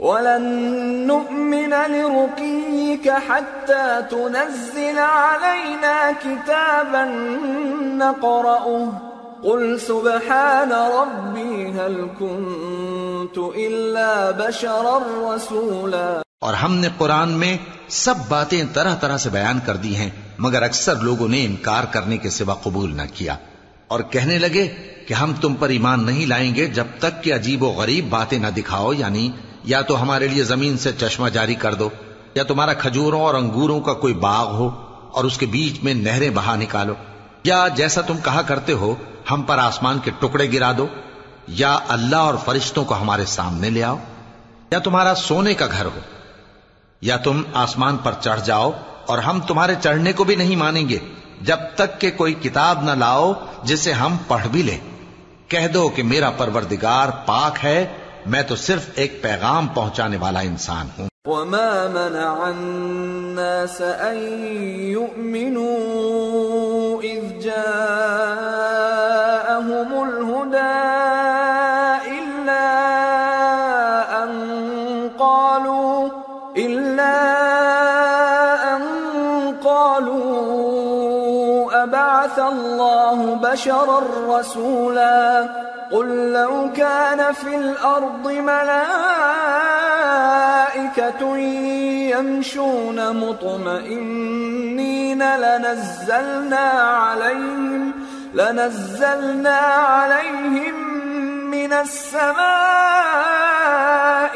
ولن نؤمن لرقيك حتى تنزل علينا كتابا نقرأه. قل سبحان ربي هل كنت إلا بشرا رسولا. اور ہم نے قرآن میں سب باتیں طرح طرح سے بیان کر دی ہیں، مگر اکثر لوگوں نے انکار کرنے کے سوا قبول نہ کیا۔ اور کہنے لگے کہ ہم تم پر ایمان نہیں لائیں گے جب تک کہ عجیب و غریب باتیں نہ دکھاؤ یعنی یا تو ہمارے لیے زمین سے چشمہ جاری کر دو، یا تمہارا کھجوروں اور انگوروں کا کوئی باغ ہو اور اس کے بیچ میں نہریں بہا نکالو، یا جیسا تم کہا کرتے ہو، ہم پر آسمان کے ٹکڑے گرا دو، یا اللہ اور فرشتوں کو ہمارے سامنے لے آؤ، یا تمہارا سونے کا گھر ہو، یا تم آسمان پر چڑھ جاؤ اور ہم تمہارے چڑھنے کو بھی نہیں مانیں گے، جب تک کہ کوئی کتاب نہ لاؤ جسے ہم پڑھ بھی لیں۔ کہہ دو کہ میرا پروردگار پاک ہے میں تو صرف ایک پیغام پہنچانے والا انسان ہوں وما منع الناس أن يؤمنوا إذ جاءهم الهدى إلا أن قالوا إلا أن قالوا أبعث الله بشرا رسولا قل لو كان في الأرض ملائكة يمشون مطمئنين لنزلنا عليهم لنزلنا عليهم من السماء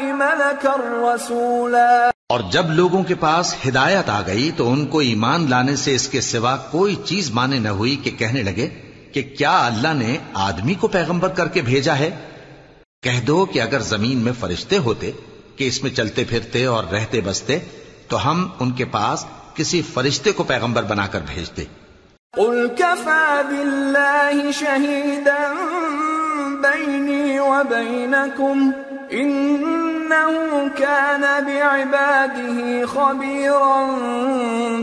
ملكا رسولا. اور جب لوگوں کے پاس ہدایت آ گئی تو ان کو ایمان لانے سے اس کے سوا کوئی چیز مانے نہ ہوئی کہ کہنے لگے کہ کیا اللہ نے آدمی کو پیغمبر کر کے بھیجا ہے؟ کہہ دو کہ اگر زمین میں فرشتے ہوتے کہ اس میں چلتے پھرتے اور رہتے بستے، تو ہم ان کے پاس کسی فرشتے کو پیغمبر بنا کر بھیجتے۔ قل كفى بالله شهيدا بيني وبينكم إنه كان بعباده خبيرا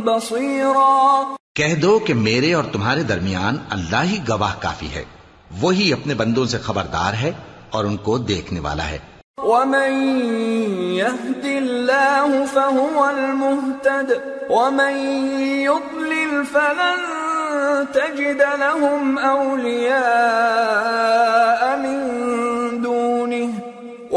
بصيرا کہہ دو کہ میرے اور تمہارے درمیان اللہ ہی گواہ کافی ہے۔ وہی اپنے بندوں سے خبردار ہے اور ان کو دیکھنے والا ہے۔ ومن يهد الله فهو المهتد ومن يضلل فلن تجد لهم أولياء من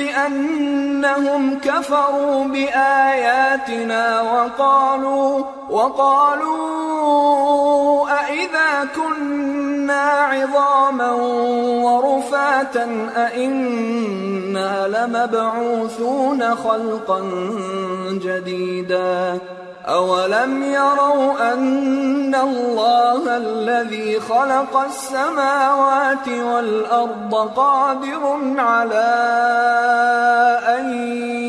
بأنهم كفروا بآياتنا وقالوا وقالوا أئذا كنا عظاما ورفاتا أئنا لمبعوثون خلقا جديدا أولم يروا أن الله الذي خلق السماوات والأرض قادر على أن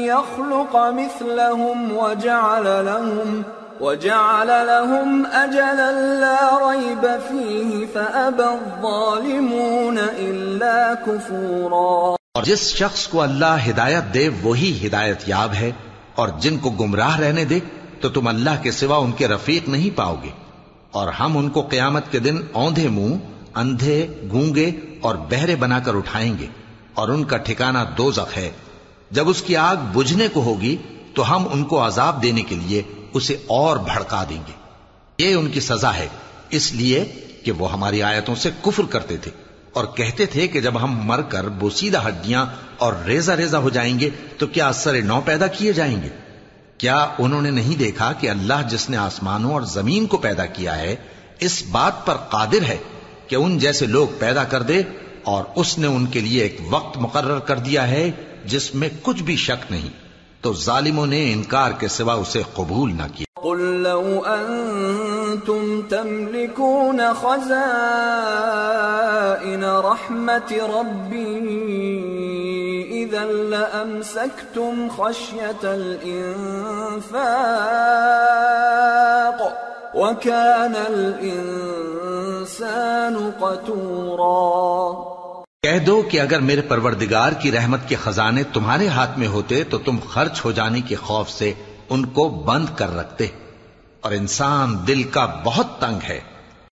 يخلق مثلهم وجعل لهم وجعل لهم أجلا لا ريب فيه فأبى الظالمون إلا كفورا اور جس شخص کو اللہ ہدایت دے وہی ہدایت یاب ہے اور جن کو گمراہ رہنے دے تو تم اللہ کے سوا ان کے رفیق نہیں پاؤ گے۔ اور ہم ان کو قیامت کے دن اوندھے منہ، اندھے، گونگے اور بہرے بنا کر اٹھائیں گے۔ اور ان کا ٹھکانہ دوزخ ہے۔ جب اس کی آگ بجھنے کو ہوگی، تو ہم ان کو عذاب دینے کے لیے اسے اور بھڑکا دیں گے۔ یہ ان کی سزا ہے۔ اس لیے کہ وہ ہماری آیتوں سے کفر کرتے تھے۔ اور کہتے تھے کہ جب ہم مر کر بوسیدہ ہڈیاں اور ریزہ ریزہ ہو جائیں گے، تو کیا اثر نو پیدا کیے جائیں گے؟ کیا انہوں نے نہیں دیکھا کہ اللہ جس نے آسمانوں اور زمین کو پیدا کیا ہے، اس بات پر قادر ہے کہ ان جیسے لوگ پیدا کر دے اور اس نے ان کے لیے ایک وقت مقرر کر دیا ہے جس میں کچھ بھی شک نہیں۔ تو ظالموں نے انکار کے سوا اسے قبول نہ کیا۔ قل لو أنتم تملكون خزائن رحمة ربي لأمسكتم خشية الإنفاق وكان الإنسان قتورا. کہہ دو کہ اگر میرے پروردگار کی رحمت کے خزانے تمہارے ہاتھ میں ہوتے تو تم خرچ ہو جانے کے خوف سے ان کو بند کر رکھتے اور انسان دل کا بہت تنگ ہے۔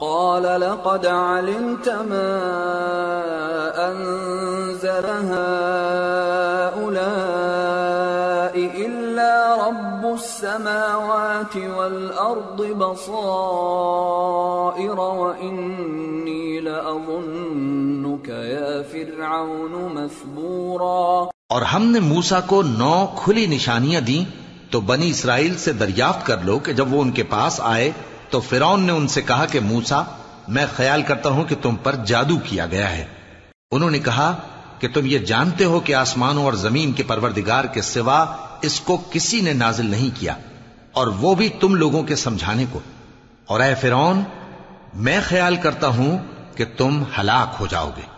قال لقد علمت ما أنزل هؤلاء إلا رب السماوات والأرض بصائر وإني لأظنك يا فرعون مثبورا. اور ہم نے موسیٰ کو نو کھلی نشانیاں دیں تو بنی اسرائیل سے دریافت کر لو کہ جب وہ ان کے پاس آئے تو فرعون نے ان سے کہا کہ موسا میں خیال کرتا ہوں کہ تم پر جادو کیا گیا ہے۔ انہوں نے کہا کہ تم یہ جانتے ہو کہ آسمانوں اور زمین کے پروردگار کے سوا اس کو کسی نے نازل نہیں کیا، اور وہ بھی تم لوگوں کے سمجھانے کو۔ اور اے فرعون، میں خیال کرتا ہوں کہ تم ہلاک ہو جاؤ گے۔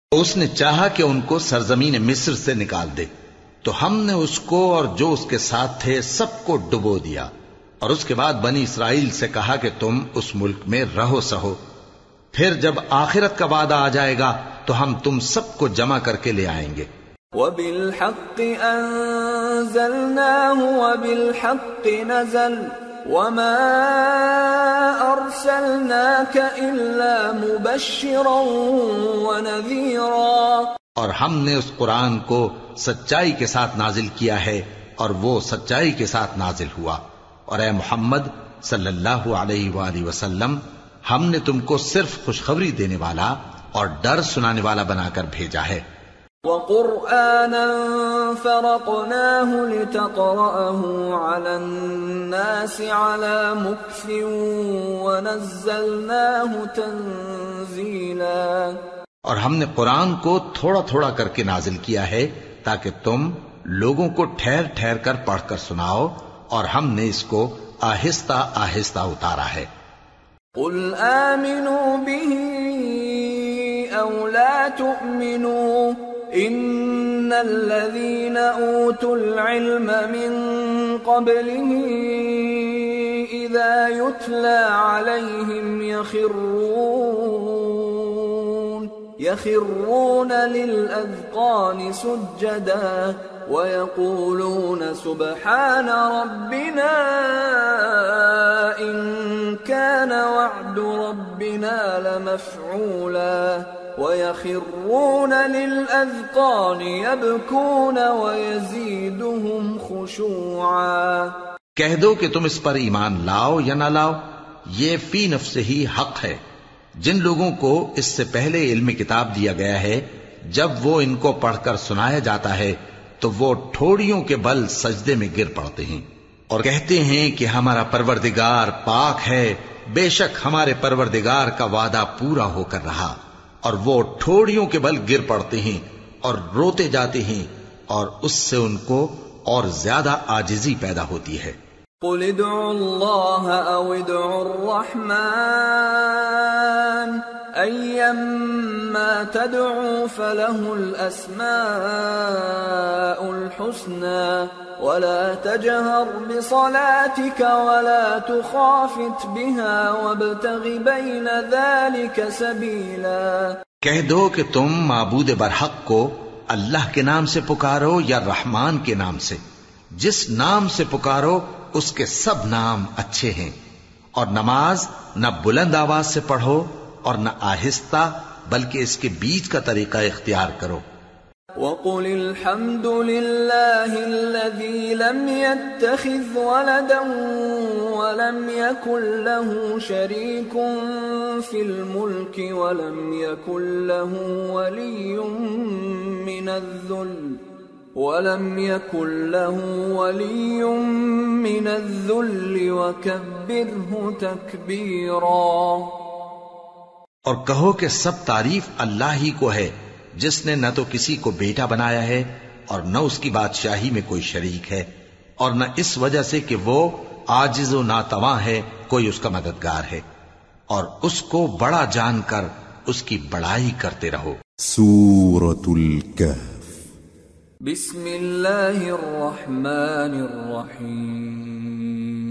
اس نے چاہا کہ ان کو سرزمین مصر سے نکال دے۔ تو ہم نے اس کو اور جو اس کے ساتھ تھے سب کو ڈبو دیا۔ اور اس کے بعد بنی اسرائیل سے کہا کہ تم اس ملک میں رہو سہو۔ پھر جب آخرت کا وعدہ آ جائے گا تو ہم تم سب کو جمع کر کے لے آئیں گے۔ وبالحق أنزلناه وبالحق نزل۔ وما أرسلناك إلا مبشرا ونذيرا اور ہم نے اس قرآن کو سچائی کے ساتھ نازل کیا ہے اور وہ سچائی کے ساتھ نازل ہوا۔ اور اے محمد صلی اللہ علیہ وآلہ وسلم، ہم نے تم کو صرف خوشخبری دینے والا اور ڈر سنانے والا بنا کر بھیجا ہے۔ وقرآنا فرقناه لتقرأه على الناس على مكث ونزلناه تنزيلا. اور ہم نے قرآن کو تھوڑا تھوڑا کر کے نازل کیا ہے تاکہ تم لوگوں کو ٹھہر ٹھہر کر پڑھ کر سناؤ اور ہم نے اس کو آہستہ آہستہ اتارا ہے۔ قل آمنوا به أو لا تؤمنوا إن الذين أوتوا العلم من قبله إذا يتلى عليهم يخرون يخرون للأذقان سجدا ويقولون سبحان ربنا إن كان وعد ربنا لمفعولا ويخرون للأذقان يبكون ويزيدهم خشوعا کہہ دو کہ تم اس پر ایمان لاؤ یا نہ لاؤ، یہ فی نفس ہی حق ہے۔ جن لوگوں کو اس سے پہلے علم کتاب دیا گیا ہے، جب وہ ان کو پڑھ کر سنایا جاتا ہے، تو وہ ٹھوڑیوں کے بل سجدے میں گر پڑتے ہیں۔ اور کہتے ہیں کہ ہمارا پروردگار پاک ہے، بے شک ہمارے پروردگار کا وعدہ پورا ہو کر رہا۔ اور وہ ٹھوڑیوں کے بل گر پڑتے ہیں اور روتے جاتے ہیں اور اس سے ان کو اور زیادہ آجزی پیدا ہوتی ہے۔ قل ادعوا اللہ او ادعوا الرحمن أيما تدعوا فله الأسماء الحسنى ولا تجهر بصلاتك ولا تخافت بها وابتغ بين ذلك سبيلا. کہہ دو کہ تم معبود برحق کو اللہ کے نام سے پکارو یا رحمان کے نام سے۔ جس نام سے پکارو، اس کے سب نام اچھے ہیں۔ اور نماز نہ بلند آواز سے پڑھو اور نہ آہستہ بلکہ اس کے بیچ کا طریقہ اختیار کرو وقل الحمد لله الذي لم يتخذ ولدا ولم يكن له شريك في الملك ولم يكن له ولي من الذل ولم يكن له ولي من الذل وكبره تكبيرا اور کہو کہ سب تعریف اللہ ہی کو ہے جس نے نہ تو کسی کو بیٹا بنایا ہے اور نہ اس کی بادشاہی میں کوئی شریک ہے اور نہ اس وجہ سے کہ وہ آجز و ناتواں ہے کوئی اس کا مددگار ہے۔ اور اس کو بڑا جان کر اس کی بڑائی کرتے رہو۔ سورة الكهف۔ بسم الله الرحمن الرحيم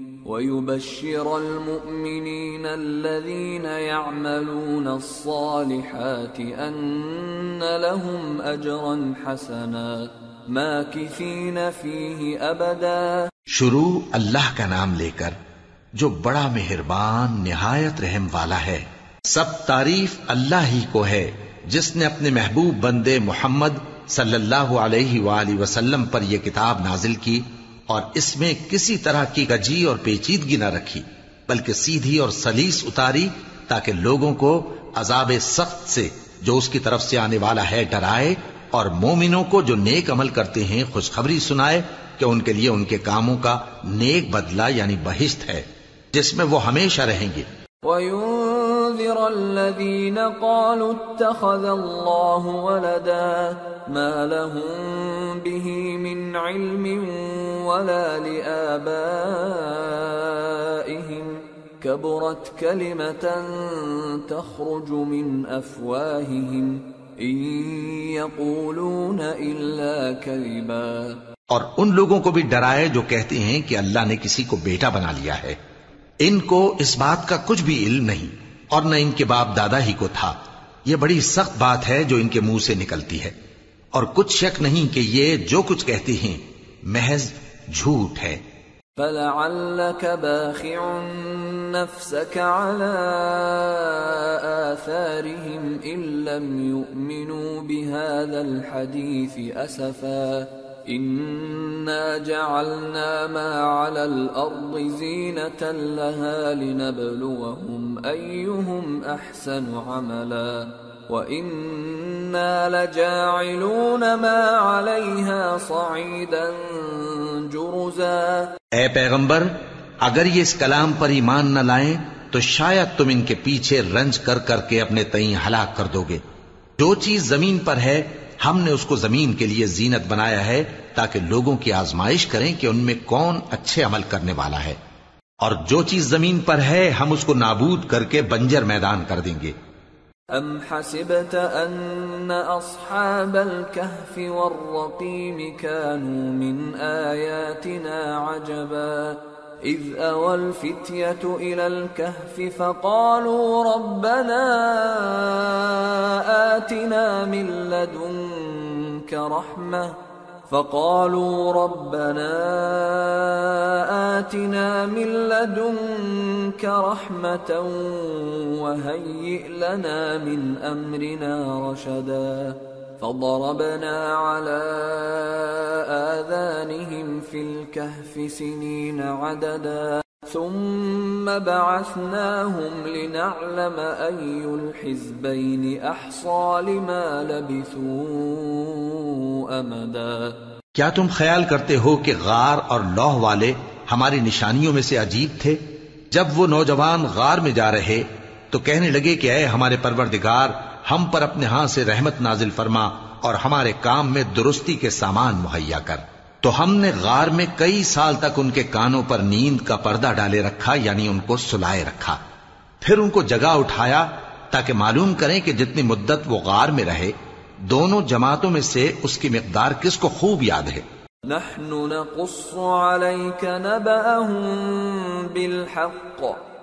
ويبشر المؤمنين الذين يعملون الصالحات أن لهم أجرا حسنا ماكثين فيه أبدا. شروع اللہ کا نام لے کر جو بڑا مہربان نہایت رحم والا ہے۔ سب تعریف اللہ ہی کو ہے، جس نے اپنے محبوب بندے محمد صلی اللہ علیہ وآلہ وسلم پر یہ کتاب نازل کی۔ اور اس میں کسی طرح کی گجی اور پیچیدگی نہ رکھی، بلکہ سیدھی اور سلیس اتاری تاکہ لوگوں کو عذاب سخت سے، جو اس کی طرف سے آنے والا ہے، ڈرائے اور مومنوں کو جو نیک عمل کرتے ہیں، خوشخبری سنائے کہ ان کے لیے ان کے کاموں کا نیک بدلہ یعنی بہشت ہے، جس میں وہ ہمیشہ رہیں گے۔ وينذر الذين قالوا اتخذ الله ولدا ما لهم به من علم ولا لآبائهم. كبرت كلمة تخرج من أفواههم. إن يقولون إلا كذبا. اور ان لوگوں کو بھی ڈرائے جو کہتے ہیں کہ اللہ نے کسی کو بیٹا بنا لیا ہے. ان کو اس بات کا کچھ بھی علم نہیں۔ اور نہ ان کے باپ دادا ہی کو تھا۔ یہ بڑی سخت بات ہے جو ان کے منہ سے نکلتی ہے۔ اور کچھ شک نہیں کہ یہ جو کچھ کہتے ہیں، محض جھوٹ ہے۔ فلعلك باخع نفسك على آثارهم إن لم يؤمنوا بهذا الحديث أسفاً۔ انا جعلنا ما على الارض زينة لها لنبلوهم ايهم احسن عملا وانا لجاعلون ما عليها صعيدا جرزا اے پیغمبر، اگر یہ اس کلام پر ایمان نہ لائیں، تو شاید تم ان کے پیچھے رنج کر کر کے اپنے تئیں ہلاک کر دو گے۔ جو چیز زمین پر ہے ہم نے اس کو زمین کے لیے زینت بنایا ہے تاکہ لوگوں کی آزمائش کریں کہ ان میں کون اچھے عمل کرنے والا ہے۔ اور جو چیز زمین پر ہے، ہم اس کو نابود کر کے بنجر میدان کر دیں گے۔ ام حسبت ان اصحاب الكهف والرقيم كانوا من آياتنا عجبا إذ أوى الفتية إلى الكهف فقالوا ربنا آتنا من لدنك رحمة. فقالوا ربنا آتنا من لدنك رحمة وهيئ لنا من أمرنا رشدا. فضربنا على آذانهم في الكهف سنين عددا ثم بعثناهم لنعلم أي الحزبين أحصى لما لبثوا أمدا کیا تم خیال کرتے ہو کہ غار اور لوہ والے ہماری نشانیوں میں سے عجیب تھے؟ جب وہ نوجوان غار میں جا رہے تو کہنے لگے کہ اے ہمارے پروردگار ہم پر اپنے ہاں سے رحمت نازل فرما اور ہمارے کام میں درستی کے سامان مہیا کر۔ تو ہم نے غار میں کئی سال تک ان کے کانوں پر نیند کا پردہ ڈالے رکھا یعنی ان کو سلائے رکھا۔ پھر ان کو جگہ اٹھایا تاکہ معلوم کریں کہ جتنی مدت وہ غار میں رہے، دونوں جماعتوں میں سے اس کی مقدار کس کو خوب یاد ہے۔ نحن نقص عليك نبأهم بالحق.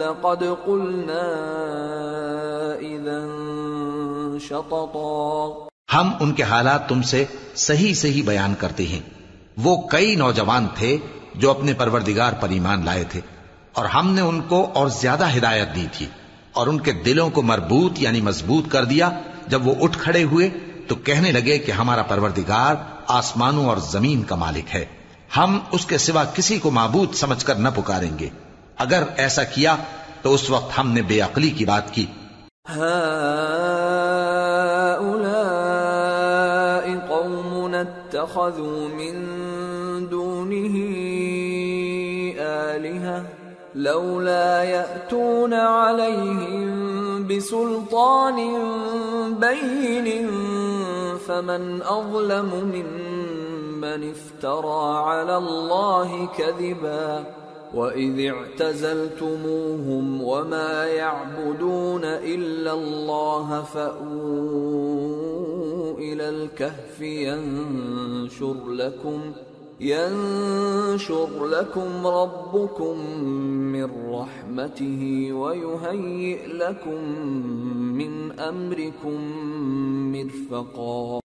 لقد قلنا إذا شططا ہم ان کے حالات تم سے صحیح صحیح بیان کرتے ہیں۔ وہ کئی نوجوان تھے جو اپنے پروردگار پر ایمان لائے تھے، اور ہم نے ان کو اور زیادہ ہدایت دی تھی، اور ان کے دلوں کو مربوط یعنی مضبوط کر دیا۔ جب وہ اٹھ کھڑے ہوئے تو کہنے لگے کہ ہمارا پروردگار آسمانوں اور زمین کا مالک ہے۔ ہم اس کے سوا کسی کو معبود سمجھ کر نہ پکاریں گے۔ اگر ایسا کیا تو اس وقت ہم نے بے عقلی کی بات کی هؤلاء قوم اتخذوا من دونه آلهة لولا يأتون عليهم بسلطان بين فمن أظلم ممن افترى على الله كذباً واذ اعتزلتموهم وما يعبدون الا الله فاووا إلى الكهف ينشر لكم ينشر لكم ربكم من رحمته ويهيئ لكم من امركم مرفقا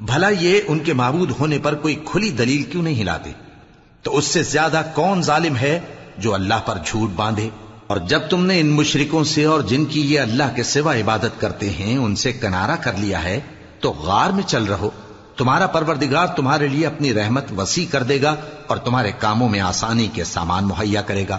بھلا یہ ان کے معبود ہونے پر کوئی کھلی دلیل کیوں نہیں لاتے تو اس سے زیادہ کون ظالم ہے جو اللہ پر جھوٹ باندھے؟ اور جب تم نے ان مشرکوں سے اور جن کی یہ اللہ کے سوا عبادت کرتے ہیں، ان سے کنارہ کر لیا ہے، تو غار میں چل رہو۔ تمہارا پروردگار تمہارے لیے اپنی رحمت وسیع کر دے گا اور تمہارے کاموں میں آسانی کے سامان مہیا کرے گا۔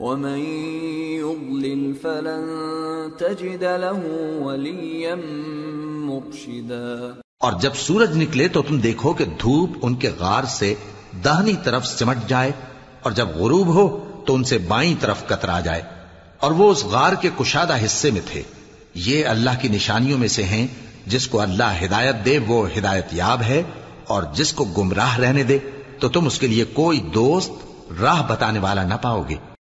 ومن يضلل فلن تجد له وليا مرشدا اور جب سورج نکلے تو تم دیکھو کہ دھوپ ان کے غار سے دہنی طرف سمٹ جائے اور جب غروب ہو تو ان سے بائیں طرف کترا جائے اور وہ اس غار کے کشادہ حصے میں تھے۔ یہ اللہ کی نشانیوں میں سے ہیں، جس کو اللہ ہدایت دے، وہ ہدایت یاب ہے۔ اور جس کو گمراہ رہنے دے، تو تم اس کے لیے کوئی دوست، راہ بتانے والا نہ پاؤ گے۔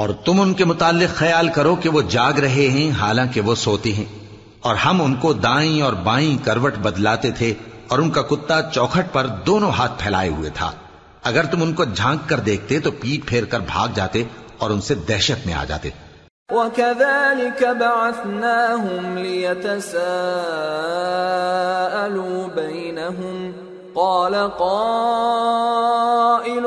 اور تم ان کے متعلق خیال کرو کہ وہ جاگ رہے ہیں، حالانکہ وہ سوتے ہیں۔ اور ہم ان کو دائیں اور بائیں کروٹ بدلاتے تھے اور ان کا کتا چوکھٹ پر دونوں ہاتھ پھیلائے ہوئے تھا۔ اگر تم ان کو جھانک کر دیکھتے تو پیٹ پھیر کر بھاگ جاتے اور ان سے دہشت میں آ جاتے۔ وَكَذَلِكَ بَعَثْنَاهُمْ لِيَتَسَاءَلُوا بَيْنَهُمْ۔ قال قائل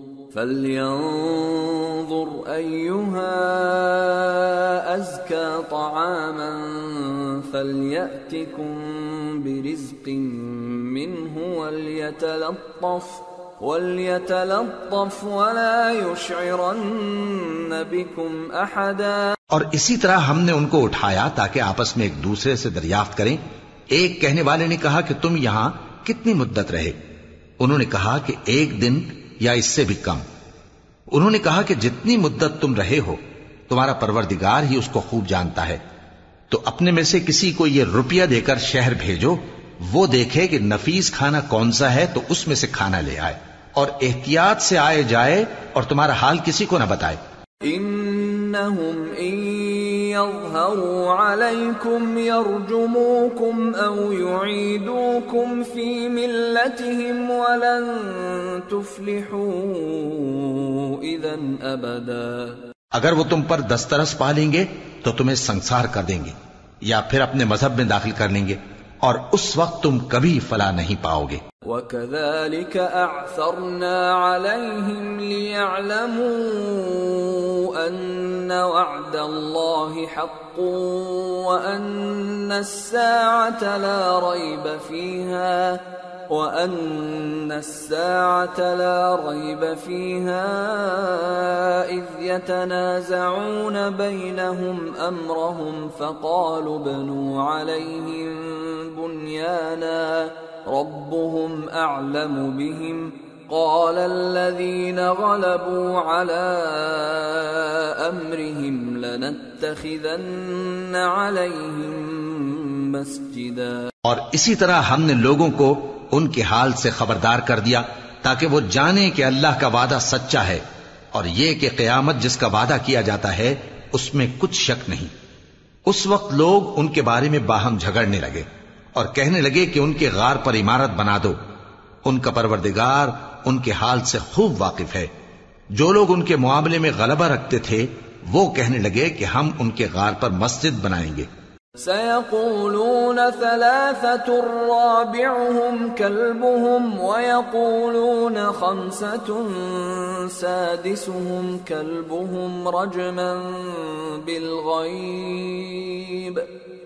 فلينظر أيها أزكى طعاما فليأتكم برزق منه وليتلطف وليتلطف ولا يشعرن بكم أحدا اور اسی طرح ہم نے ان کو اٹھایا تاکہ آپس میں ایک دوسرے سے دریافت کریں۔ ایک کہنے والے نے کہا کہ تم یہاں کتنی مدت رہے؟ انہوں نے کہا کہ ایک دن یا اس سے بھی کم۔ انہوں نے کہا کہ جتنی مدت تم رہے ہو، تمہارا پروردگار ہی اس کو خوب جانتا ہے۔ تو اپنے میں سے کسی کو یہ روپیہ دے کر شہر بھیجو، وہ دیکھے کہ نفیس کھانا کون سا ہے، تو اس میں سے کھانا لے آئے۔ اور احتیاط سے آئے جائے اور تمہارا حال کسی کو نہ بتائے۔ انہم ان يظهروا عليكم يرجموكم أو يعيدوكم في ملتهم ولن تفلحوا إذا أبدا. اگر وہ تم پر دسترس پا لیں گے تو تمہیں سنسار کر دیں گے یا پھر اپنے مذہب میں داخل کر لیں گے اور اس وقت تم کبھی فلا نہیں پاؤ گے۔ وكذلك أعثرنا عليهم ليعلموا أن وعد الله حق وأن الساعة لا ريب فيها وأن الساعة لا ريب فيها إذ يتنازعون بينهم أمرهم فقالوا بنوا عليهم بنيانا ربهم أعلم بهم قال الذين غلبوا على أمرهم لنتخذن عليهم مسجدا اور اسی طرح ہم نے لوگوں کو ان کے حال سے خبردار کر دیا تاکہ وہ جانیں کہ اللہ کا وعدہ سچا ہے اور یہ کہ قیامت جس کا وعدہ کیا جاتا ہے، اس میں کچھ شک نہیں۔ اس وقت لوگ ان کے بارے میں باہم جھگڑنے لگے۔ اور کہنے لگے کہ ان کے غار پر عمارت بنا دو۔ ان کا پروردگار ان کے حال سے خوب واقف ہے۔ جو لوگ ان کے معاملے میں غلبہ رکھتے تھے، وہ کہنے لگے کہ ہم ان کے غار پر مسجد بنائیں گے۔ سيقولون ثلاثة رابعهم كلبهم ويقولون خمسة سادسهم كلبهم رجما بالغيب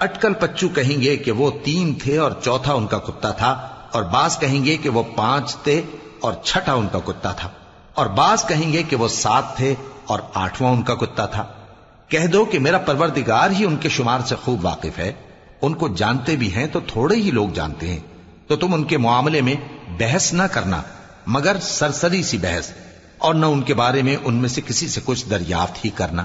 اٹکل پچو کہیں گے کہ وہ تین تھے اور چوتھا ان کا کتا تھا، اور بعض کہیں گے کہ وہ پانچ تھے اور چھٹا ان کا کتا تھا۔ اور بعض کہیں گے کہ وہ سات تھے اور آٹھواں ان کا کتا تھا۔ کہہ دو کہ میرا پروردگار ہی ان کے شمار سے خوب واقف ہے۔ ان کو جانتے بھی ہیں تو تھوڑے ہی لوگ جانتے ہیں۔ تو تم ان کے معاملے میں بحث نہ کرنا، مگر سرسری سی بحث، اور نہ ان کے بارے میں ان میں سے کسی سے کچھ دریافت ہی کرنا۔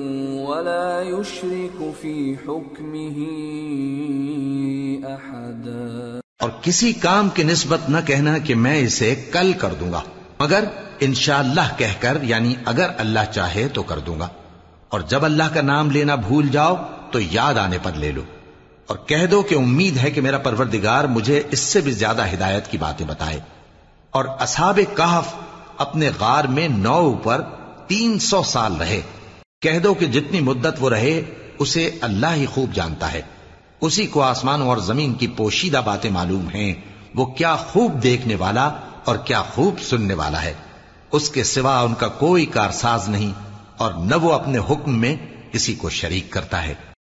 ولا يشرك في حكمه أحدا۔ اور کسی کام کی نسبت نہ کہنا کہ میں اسے کل کر دوں گا، مگر انشاءاللہ کہہ کر یعنی اگر اللہ چاہے تو کر دوں گا۔ اور جب اللہ کا نام لینا بھول جاؤ، تو یاد آنے پر لے لو۔ اور کہہ دو کہ امید ہے کہ میرا پروردگار مجھے اس سے بھی زیادہ ہدایت کی باتیں بتائے۔ اور اصحاب کہف اپنے غار میں نو پر تین سو سال رہے۔ کہہ دو کہ جتنی مدت وہ رہے، اسے اللہ ہی خوب جانتا ہے۔ اسی کو آسمانوں اور زمین کی پوشیدہ باتیں معلوم ہیں۔ وہ کیا خوب دیکھنے والا اور کیا خوب سننے والا ہے۔ اس کے سوا ان کا کوئی کارساز نہیں اور نہ وہ اپنے حکم میں کسی کو شریک کرتا ہے۔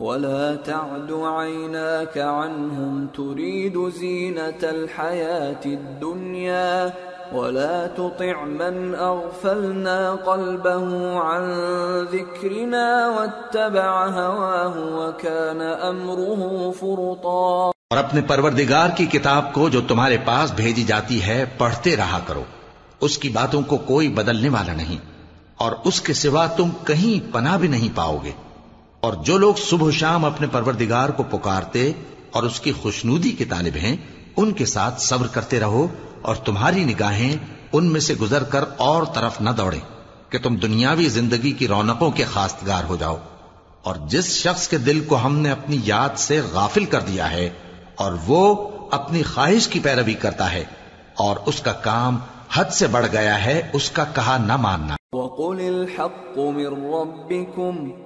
ولا تعد عيناك عنهم تريد زينة الحياة الدنيا ولا تطع من اغفلنا قلبه عن ذكرنا واتبع هواه وكان امره فرطا اور اپنے پروردگار کی کتاب کو جو تمہارے پاس بھیجی جاتی ہے، پڑھتے رہا کرو۔ اس کی باتوں کو کوئی بدلنے والا نہیں، اور اس کے سوا تم کہیں پناہ بھی نہیں پاؤ گے۔ اور جو لوگ صبح و شام اپنے پروردگار کو پکارتے اور اس کی خوشنودی کے طالب ہیں، ان کے ساتھ صبر کرتے رہو اور تمہاری نگاہیں ان میں سے گزر کر اور طرف نہ دوڑیں کہ تم دنیاوی زندگی کی رونقوں کے خاستگار ہو جاؤ۔ اور جس شخص کے دل کو ہم نے اپنی یاد سے غافل کر دیا ہے اور وہ اپنی خواہش کی پیروی کرتا ہے اور اس کا کام حد سے بڑھ گیا ہے، اس کا کہا نہ ماننا۔ وقل الحق من ربكم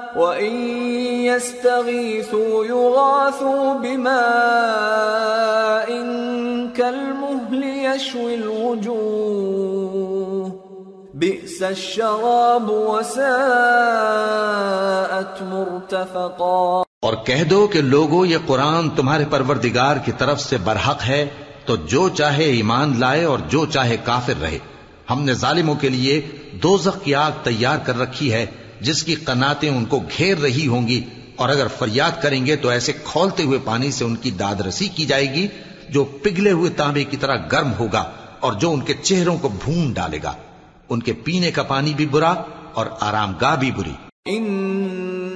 وإن يستغيثوا يغاثوا بماء كالمهل يشوي الوجوه بئس الشراب وساءت مرتفقا اور کہہ دو کہ لوگو، یہ قرآن تمہارے پروردگار کی طرف سے برحق ہے، تو جو چاہے ایمان لائے اور جو چاہے کافر رہے۔ ہم نے ظالموں کے لیے دوزخ کی آگ تیار کر رکھی ہے جس کی قناتیں ان کو گھیر رہی ہوں گی، اور اگر فریاد کریں گے تو ایسے کھولتے ہوئے پانی سے ان کی داد رسی کی جائے گی، جو پگھلے ہوئے تانبے کی طرح گرم ہوگا اور جو ان کے چہروں کو بھون ڈالے گا۔ ان کے پینے کا پانی بھی برا اور آرام گاہ بھی بری۔ ان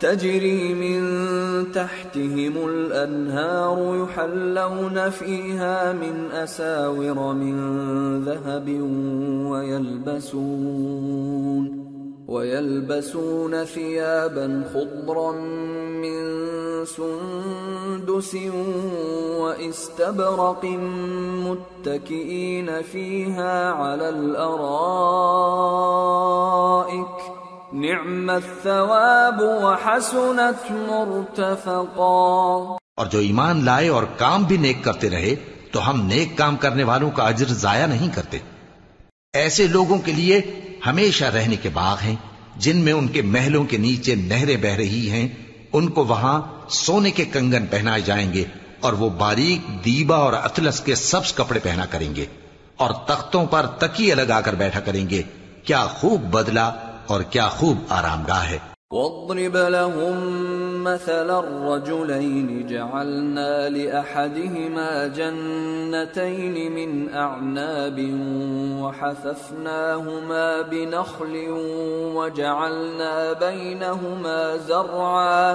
تجري من تحتهم الأنهار يحلون فيها من أساور من ذهب ويلبسون ويلبسون ثيابا خضرا من سندس واستبرق متكئين فيها على الأرائك نعم الثواب وحسنت مرتفقا اور جو ایمان لائے اور کام بھی نیک کرتے رہے، تو ہم نیک کام کرنے والوں کا اجر ضائع نہیں کرتے۔ ایسے لوگوں کے لیے ہمیشہ رہنے کے باغ ہیں، جن میں ان کے محلوں کے نیچے نہریں بہ رہی ہیں۔ ان کو وہاں سونے کے کنگن پہنائے جائیں گے اور وہ باریک دیبا اور اطلس کے سبز کپڑے پہنا کریں گے اور تختوں پر تکیے لگا کر بیٹھا کریں گے۔ کیا خوب بدلا کیا خوب آرام گاہ ہے۔ واضرب لهم مثل الرجلين جعلنا لأحدهما جنتين من أعناب وحففناهما بنخل وجعلنا بينهما زرعا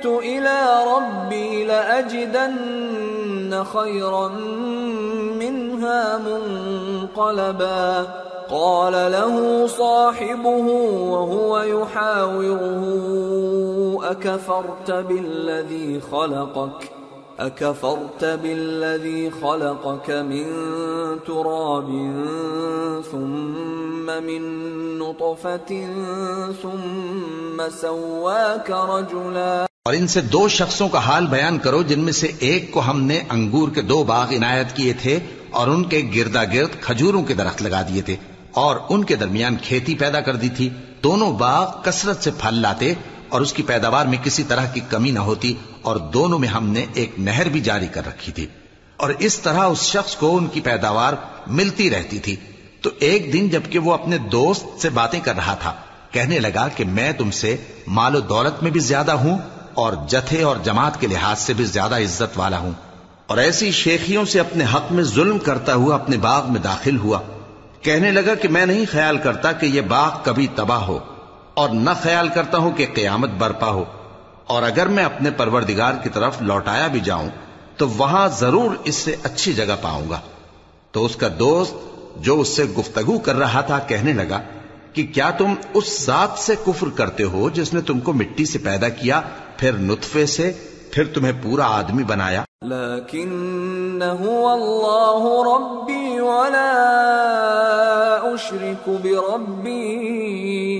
رددت إلى ربي لأجدن خيرا منها منقلبا. قال له صاحبه وهو يحاوره أكفرت بالذي خلقك؟ اكفرت بالذي خلقك من تراب ثم من نطفه ثم سواك رجلا اور ان سے دو شخصوں کا حال بیان کرو جن میں سے ایک کو ہم نے انگور کے دو باغ عنایت کیے تھے اور ان کے گردا گرد کھجوروں کے درخت لگا دیے تھے اور ان کے درمیان کھیتی پیدا کر دی تھی۔ دونوں باغ کثرت سے پھل لاتے اور اس کی پیداوار میں کسی طرح کی کمی نہ ہوتی اور دونوں میں ہم نے ایک نہر بھی جاری کر رکھی تھی۔ اور اس طرح اس شخص کو ان کی پیداوار ملتی رہتی تھی۔ تو ایک دن جبکہ وہ اپنے دوست سے باتیں کر رہا تھا، کہنے لگا کہ میں تم سے مال و دولت میں بھی زیادہ ہوں اور جتھے اور جماعت کے لحاظ سے بھی زیادہ عزت والا ہوں۔ اور ایسی شیخیوں سے اپنے حق میں ظلم کرتا ہوا اپنے باغ میں داخل ہوا۔ کہنے لگا کہ میں نہیں خیال کرتا کہ یہ باغ کبھی تباہ ہو۔ اور نہ خیال کرتا ہوں کہ قیامت برپا ہو۔ اور اگر میں اپنے پروردگار کی طرف لوٹایا بھی جاؤں، تو وہاں ضرور اس سے اچھی جگہ پاؤں گا۔ تو اس کا دوست جو اس سے گفتگو کر رہا تھا کہنے لگا کہ کیا تم اس ذات سے کفر کرتے ہو جس نے تم کو مٹی سے پیدا کیا، پھر نطفے سے، پھر تمہیں پورا آدمی بنایا؟ ربی ولا اشرک بربی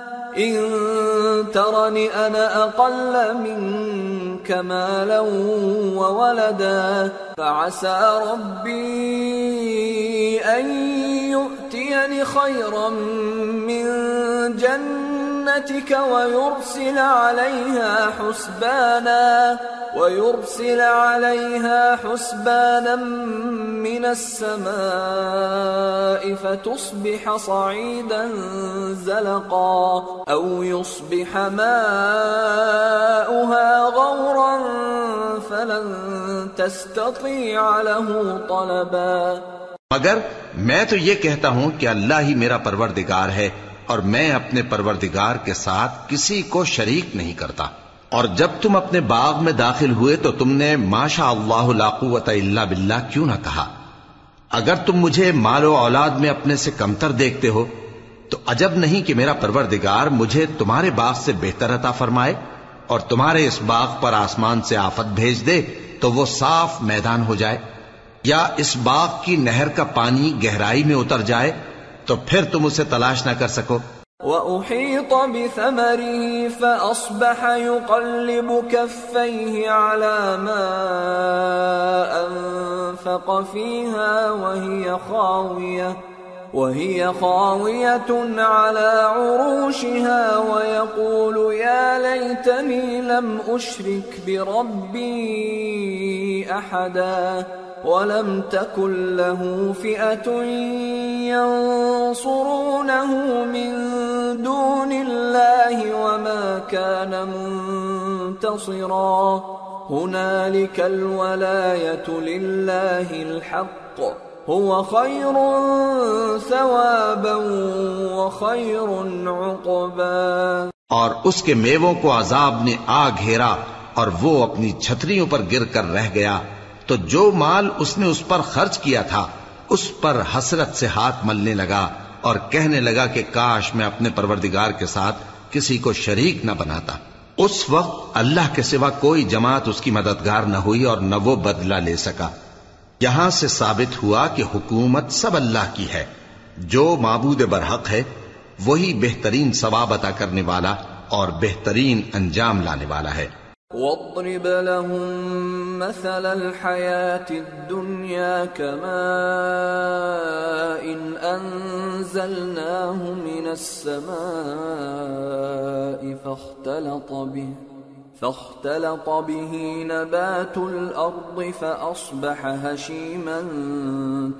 إن ترني أنا أقل منك مالا وولدا فعسى ربي أن يؤتيني خيرا من جنتك ويرسل عليها حسبانا، ويرسل عليها حسبانا من السماء فتصبح صعيدا زلقا، أو يصبح ماؤها غورا فلن تستطيع له طلبا۔ مگر میں تو یہ کہتا ہوں کہ اللہ ہی میرا پروردگار ہے۔ اور میں اپنے پروردگار کے ساتھ کسی کو شریک نہیں کرتا۔ اور جب تم اپنے باغ میں داخل ہوئے تو تم نے ماشا اللہ لا قوت الا باللہ کیوں نہ کہا؟ اگر تم مجھے مال و اولاد میں اپنے سے کمتر دیکھتے ہو، تو عجب نہیں کہ میرا پروردگار مجھے تمہارے باغ سے بہتر عطا فرمائے اور تمہارے اس باغ پر آسمان سے آفت بھیج دے تو وہ صاف میدان ہو جائے، یا اس باغ کی نہر کا پانی گہرائی میں اتر جائے تو پھر تم اسے تلاش نہ کر سکو وَأُحِيطَ بِثَمَرِهِ فَأَصْبَحَ يُقَلِّبُ كَفَّيْهِ عَلَى مَا أَنفَقَ فِيهَا وَهِيَ خَاوِيَةٌ وهي خاوية على عروشها ويقول يا ليتني لم أشرك بربي أحدا. ولم تكن له فئة ينصرونه من دون الله وما كان منتصرا. هنالك الولاية لله الحق. هو خير ثوابا وخير عقبا. اور اس کے میووں کو عذاب نے آ گھیرا اور وہ اپنی چھتریوں پر گر کر رہ گیا۔ تو جو مال اس نے اس پر خرچ کیا تھا، اس پر حسرت سے ہاتھ ملنے لگا اور کہنے لگا کہ کاش میں اپنے پروردگار کے ساتھ کسی کو شریک نہ بناتا۔ اس وقت اللہ کے سوا کوئی جماعت اس کی مددگار نہ ہوئی اور نہ وہ بدلہ لے سکا۔ یہاں سے ثابت ہوا کہ حکومت سب اللہ کی ہے۔ جو معبود برحق ہے، وہی بہترین ثواب عطا کرنے والا اور بہترین انجام لانے والا ہے۔ واضرب لهم مثل الحياة الدنيا كما إن أنزلناه من السماء فاختلط به فاختلط به نبات الأرض فأصبح هشيما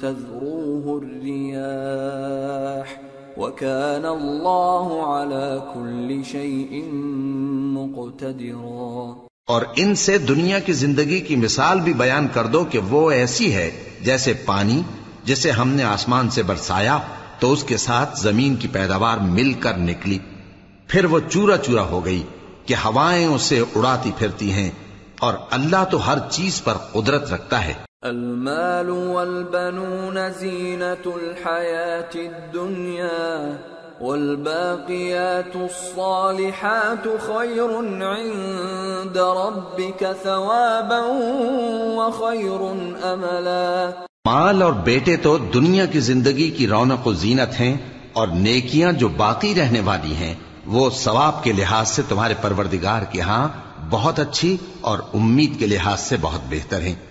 تذروه الرياح. وكان الله على كل شيء مقتدرا. اور ان سے دنیا کی زندگی کی مثال بھی بیان کر دو کہ وہ ایسی ہے جیسے پانی، جسے ہم نے آسمان سے برسایا، تو اس کے ساتھ زمین کی پیداوار مل کر نکلی۔ پھر وہ چورا چورا ہو گئی کہ ہوائیں اسے اڑاتی پھرتی ہیں اور اللہ تو ہر چیز پر قدرت رکھتا ہے۔ المال والبنون زینت الحیات الدنیا والباقيات الصالحات خير عند ربك ثوابا وخير املا مال اور بیٹے تو دنیا کی زندگی کی رونق و زینت ہیں اور نیکیاں جو باقی رہنے والی ہیں، وہ ثواب کے لحاظ سے تمہارے پروردگار کے ہاں بہت اچھی اور امید کے لحاظ سے بہت بہتر ہیں۔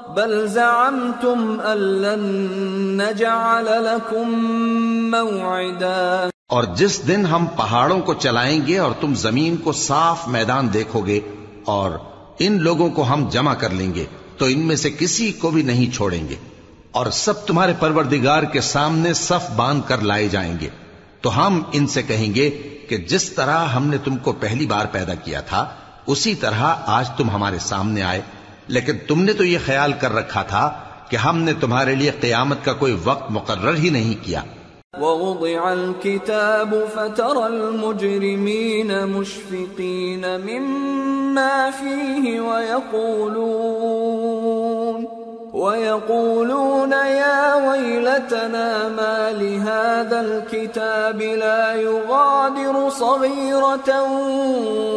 بل زعمتم أن لن نجعل لكم موعدا. اور جس دن ہم پہاڑوں کو چلائیں گے اور تم زمین کو صاف میدان دیکھو گے اور ان لوگوں کو ہم جمع کر لیں گے، تو ان میں سے کسی کو بھی نہیں چھوڑیں گے۔ اور سب تمہارے پروردگار کے سامنے صف باندھ کر لائے جائیں گے۔ تو ہم ان سے کہیں گے کہ جس طرح ہم نے تم کو پہلی بار پیدا کیا تھا، اسی طرح آج تم ہمارے سامنے آئے۔ لیکن تم نے تو یہ خیال کر رکھا تھا کہ ہم نے تمہارے لیے قیامت کا کوئی وقت مقرر ہی نہیں کیا۔ ووضع الكتاب فترى المجرمين مشفقين مما فيه ويقولون ويقولون يا ويلتنا ما لهذا الكتاب لا يغادر صغيرة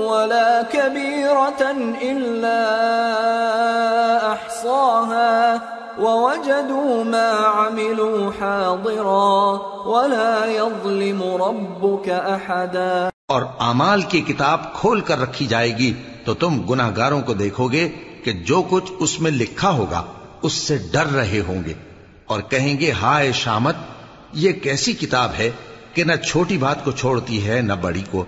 ولا كبيرة إلا أحصاها ووجدوا ما عملوا حاضرا ولا يظلم ربك أحدا اور آمال کی کتاب کھول کر رکھی جائے گی تو تم گناہگاروں کو دیکھو گے کہ جو کچھ اس میں لکھا ہوگا اس سے ڈر رہے ہوں گے اور کہیں گے، ہائے شامت، یہ کیسی کتاب ہے کہ نہ چھوٹی بات کو چھوڑتی ہے، نہ بڑی کو۔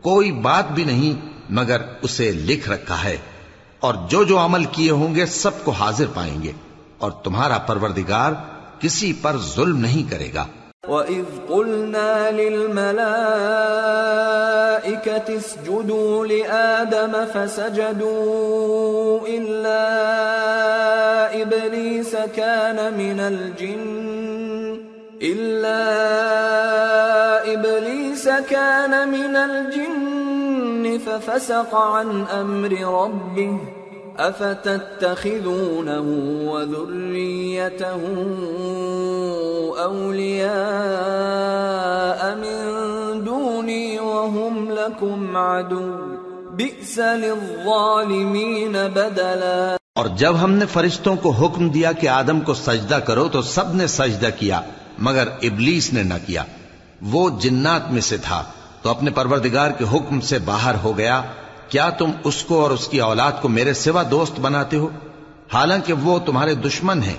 کوئی بات بھی نہیں، مگر اسے لکھ رکھا ہے۔ اور جو جو عمل کیے ہوں گے، سب کو حاضر پائیں گے۔ اور تمہارا پروردگار کسی پر ظلم نہیں کرے گا۔ وَإِذْ قُلْنَا لِلْمَلَائِكَةِ اسْجُدُوا لِآدَمَ فَسَجَدُوا إِلَّا إِبْلِيسَ كَانَ مِنَ الْجِنِّ إِلَّا إِبْلِيسَ كَانَ مِنَ الْجِنِّ فَفَسَقَ عَنْ أَمْرِ رَبِّهِ افتتخذونه وذريته اولياء من دوني وهم لكم عدو بئس للظالمين بدلا اور جب ہم نے فرشتوں کو حکم دیا کہ آدم کو سجدہ کرو تو سب نے سجدہ کیا، مگر ابلیس نے نہ کیا۔ وہ جنات میں سے تھا تو اپنے پروردگار کے حکم سے باہر ہو گیا کیا تم اس کو اور اس کی اولاد کو میرے سوا دوست بناتے ہو؟ حالانکہ وہ تمہارے دشمن ہیں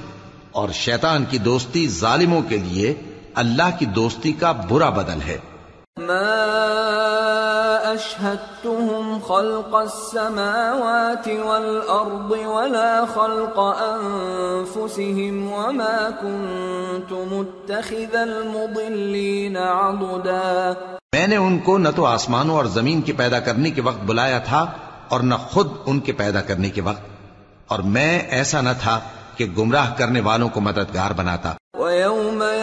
اور شیطان کی دوستی ظالموں کے لیے اللہ کی دوستی کا برا بدل ہے۔ ما اشهدتهم خلق السماوات والارض ولا خلق انفسهم وما كنت متخذ المضلين عضدا میں نے ان کو نہ تو آسمانوں اور زمین کی پیدا کرنے کے وقت بلایا تھا اور نہ خود ان کے پیدا کرنے کے وقت اور میں ایسا نہ تھا کہ گمراہ کرنے والوں کو مددگار بناتا۔ وَيَوْمَ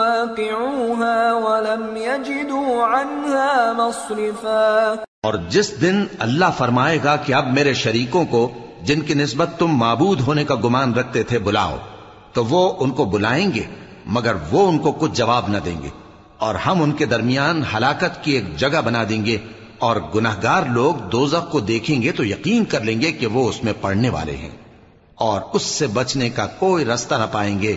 مواقعوها ولم يجدوا عنها مصرفا۔ اور جس دن اللہ فرمائے گا کہ اب میرے شریکوں کو، جن کی نسبت تم معبود ہونے کا گمان رکھتے تھے، بلاؤ، تو وہ ان کو بلائیں گے، مگر وہ ان کو کچھ جواب نہ دیں گے۔ اور ہم ان کے درمیان ہلاکت کی ایک جگہ بنا دیں گے۔ اور گناہگار لوگ دوزخ کو دیکھیں گے تو یقین کر لیں گے کہ وہ اس میں پڑھنے والے ہیں۔ اور اس سے بچنے کا کوئی رستہ نہ پائیں گے۔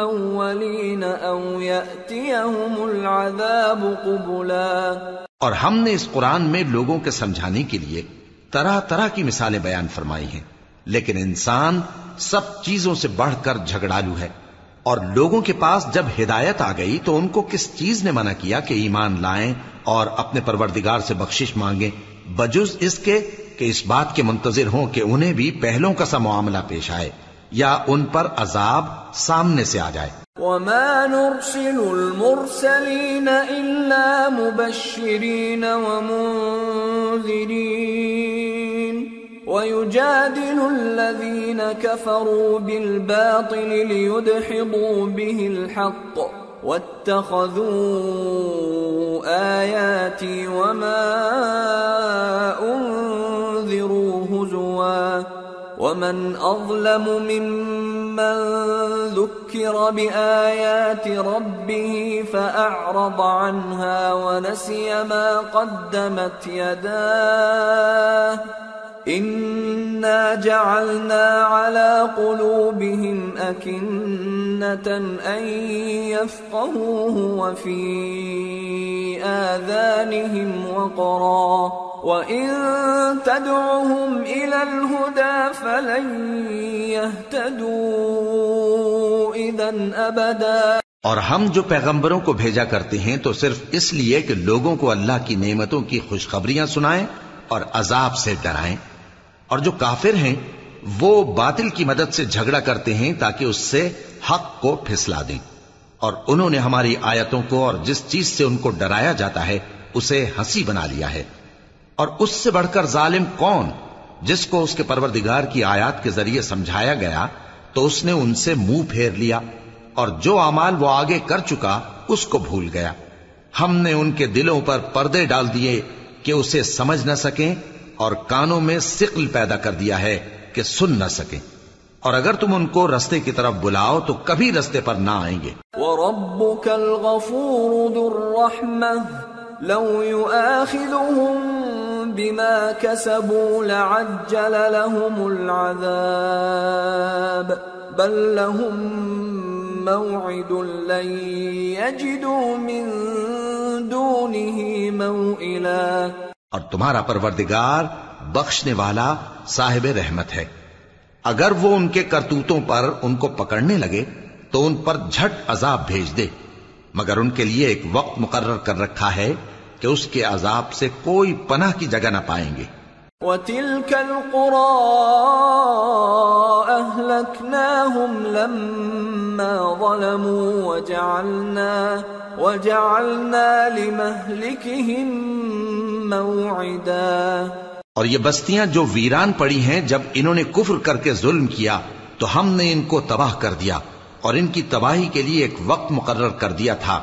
سنة الأولين أو يأتيهم العذاب قبلا. اور ہم نے اس قرآن میں لوگوں کے سمجھانے کے لیے طرح طرح کی مثالیں بیان فرمائی ہیں، لیکن انسان سب چیزوں سے بڑھ کر جھگڑالو ہے۔ اور لوگوں کے پاس جب ہدایت آ گئی تو ان کو کس چیز نے منع کیا کہ ایمان لائیں اور اپنے پروردگار سے بخشش مانگیں؟ بجز اس کے کہ اس بات کے منتظر ہوں کہ انہیں بھی پہلوں کا سا معاملہ پیش آئے۔ یا ان پر عذاب سامنے سے آ جائے۔ وما نرسل المرسلين إلا مبشرين ومنذرين ويجادل الذين كفروا بالباطل ليدحضوا به الحق واتخذوا آياتي وما أنذروا هزوا ومن أظلم ممن ذكر بآيات ربه فأعرض عنها ونسي ما قدمت يداه إنا جعلنا على قلوبهم أكنة أن يفقهوه وفي آذانهم وقرا وإن تدعهم إلى الهدى فلن يهتدوا إذا أبدا اور ہم جو پیغمبروں کو بھیجا کرتے ہیں تو صرف اس لیے کہ لوگوں کو اللہ کی نعمتوں کی خوشخبریاں سنائیں اور عذاب سے ڈرائیں۔ اور جو کافر ہیں، وہ باطل کی مدد سے جھگڑا کرتے ہیں تاکہ اس سے حق کو پھسلا دیں۔ اور انہوں نے ہماری آیتوں کو اور جس چیز سے ان کو ڈرایا جاتا ہے، اسے ہنسی بنا لیا ہے۔ اور اس سے بڑھ کر ظالم کون؟ جس کو اس کے پروردگار کی آیات کے ذریعے سمجھایا گیا، تو اس نے ان سے منہ پھیر لیا اور جو اعمال وہ آگے کر چکا، اس کو بھول گیا۔ ہم نے ان کے دلوں پر پردے ڈال دیے کہ اسے سمجھ نہ سکیں اور کانوں میں سقل پیدا کر دیا ہے کہ سن نہ سکیں۔ اور اگر تم ان کو رستے کی طرف بلاؤ تو کبھی رستے پر نہ آئیں گے۔ وربك الغفور ذو الرحمة لو يؤاخذهم بما كسبوا لعجل لهم العذاب بل لهم موعد لن يجدوا من دونه موئلا اور تمہارا پروردگار بخشنے والا صاحب رحمت ہے۔ اگر وہ ان کے کرتوتوں پر ان کو پکڑنے لگے، تو ان پر جھٹ عذاب بھیج دے۔ مگر ان کے لیے ایک وقت مقرر کر رکھا ہے کہ اس کے عذاب سے کوئی پناہ کی جگہ نہ پائیں گے۔ وتلك القرى أهلكناهم لما ظلموا وجعلنا وجعلنا لمهلكهم موعدا. اور یہ بستیاں جو ویران پڑی ہیں، جب انہوں نے کفر کر کے ظلم کیا، تو ہم نے ان کو تباہ کر دیا اور ان کی تباہی کے لیے ایک وقت مقرر کر دیا تھا۔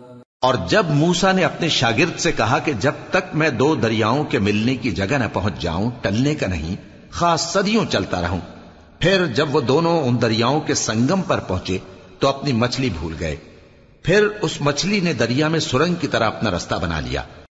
اور جب موسا نے اپنے شاگرد سے کہا کہ جب تک میں دو دریاؤں کے ملنے کی جگہ نہ پہنچ جاؤں، ٹلنے کا نہیں، خاص صدیوں چلتا رہوں۔ پھر جب وہ دونوں ان دریاؤں کے سنگم پر پہنچے تو اپنی مچھلی بھول گئے۔ پھر اس مچھلی نے دریا میں سرنگ کی طرح اپنا رستہ بنا لیا۔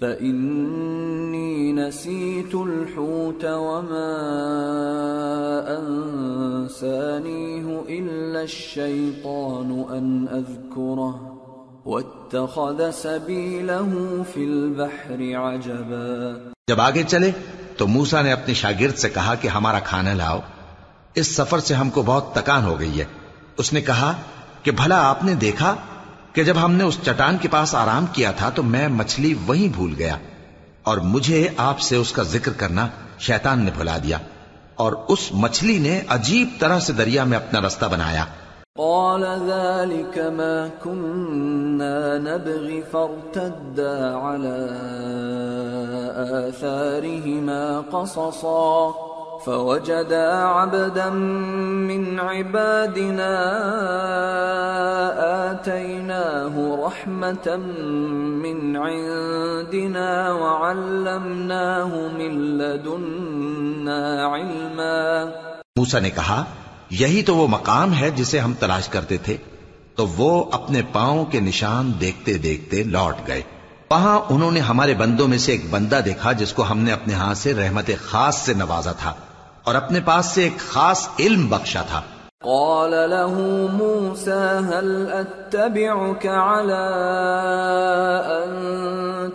فإني نسيت الحوت وما أنسانيه إلا الشيطان أن أذكره واتخذ سبيله في البحر عجبا جب آگے چلے تو موسا نے اپنے شاگرد سے کہا کہ ہمارا کھانا لاؤ۔ اس سفر سے ہم کو بہت تکان ہو گئی ہے۔ اس نے کہا کہ بھلا آپ نے دیکھا کہ جب ہم نے اس چٹان کے پاس آرام کیا تھا تو میں مچھلی وہیں بھول گیا اور مجھے آپ سے اس کا ذکر کرنا شیطان نے بھلا دیا اور اس مچھلی نے عجیب طرح سے دریا میں اپنا رستہ بنایا۔ قال ذلك ما كنا نبغي فارتدا على آثارهما قصصا۔ فوجدا عبدا من عبادنا آتيناه رحمة من عندنا وعلمناه من لدنا علما۔ موسا نے کہا، یہی تو وہ مقام ہے جسے ہم تلاش کرتے تھے۔ تو وہ اپنے پاؤں کے نشان دیکھتے دیکھتے لوٹ گئے۔ وہاں انہوں نے ہمارے بندوں میں سے ایک بندہ دیکھا جس کو ہم نے اپنے ہاتھ سے رحمت خاص سے نوازا تھا۔ اور اپنے پاس سے ایک خاص علم بخشا تھا قال له موسى هل أتبعك على أن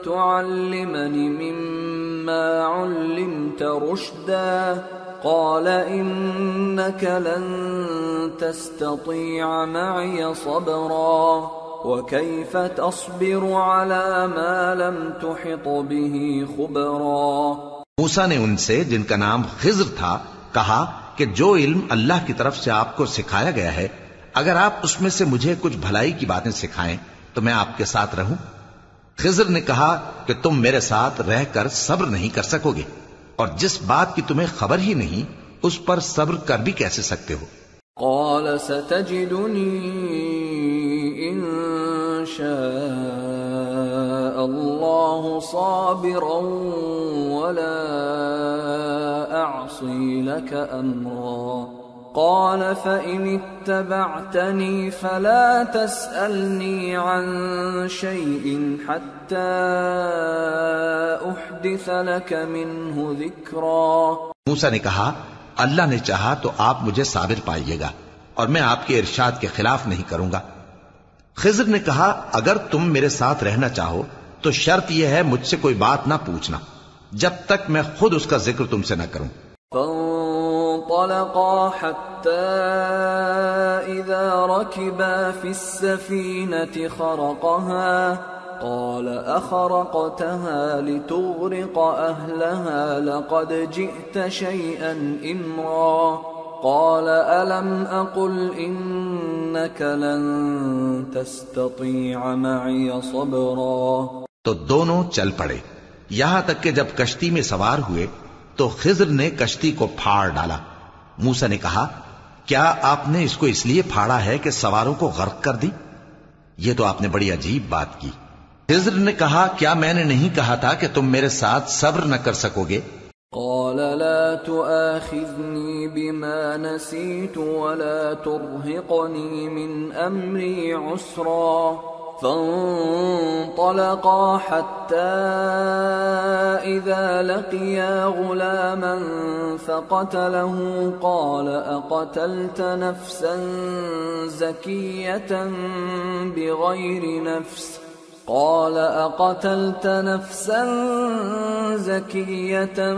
تعلمني مما علمت رشدا؟ قال إنك لن تستطيع معي صبرا. وكيف تصبر على ما لم تحط به خبرا؟ موسا نے ان سے جن کا نام خضر تھا کہا کہ جو علم اللہ کی طرف سے آپ کو سکھایا گیا ہے، اگر آپ اس میں سے مجھے کچھ بھلائی کی باتیں سکھائیں تو میں آپ کے ساتھ رہوں۔ خضر نے کہا کہ تم میرے ساتھ رہ کر صبر نہیں کر سکو گے، اور جس بات کی تمہیں خبر ہی نہیں، اس پر صبر کر بھی کیسے سکتے ہو؟ قال ستجدنی ان الله صابرا ولا أعصي لك أمرا قال فإن اتبعتني فلا تسألني عن شيء حتى أحدث لك منه ذكرا موسى نے کہا، اللہ نے چاہا تو آپ مجھے صابر پائیے گا اور میں آپ کے ارشاد کے خلاف نہیں کروں گا۔ خضر نے کہا، اگر تم میرے ساتھ رہنا چاہو تو شرط یہ ہے مجھ سے کوئی بات نہ پوچھنا جب تک میں خود اس کا ذکر تم سے نہ کروں فانطلقا حتى إذا ركبا في السفينة خرقها قال أخرقتها لتغرق أهلها لقد جئت شيئا إمرا. قال ألم أقل إنك لن تستطيع معي صبرا. تو دونوں چل پڑے۔ یہاں تک کہ جب کشتی میں سوار ہوئے تو خضر نے کشتی کو پھاڑ ڈالا۔ موسا نے کہا، کیا آپ نے اس کو اس لیے پھاڑا ہے کہ سواروں کو غرق کر دی؟ یہ تو آپ نے بڑی عجیب بات کی۔ خضر نے کہا، کیا میں نے نہیں کہا تھا کہ تم میرے ساتھ صبر نہ کر سکو گے؟ قال، لا تؤاخذني بما نسيت ولا ترهقني من امري عسرا. فانطلقا حتى إذا لقيا غلاما فقتله قال أقتلت نفسا زكية بغير نفس؟ قال أقتلت نفسا زكية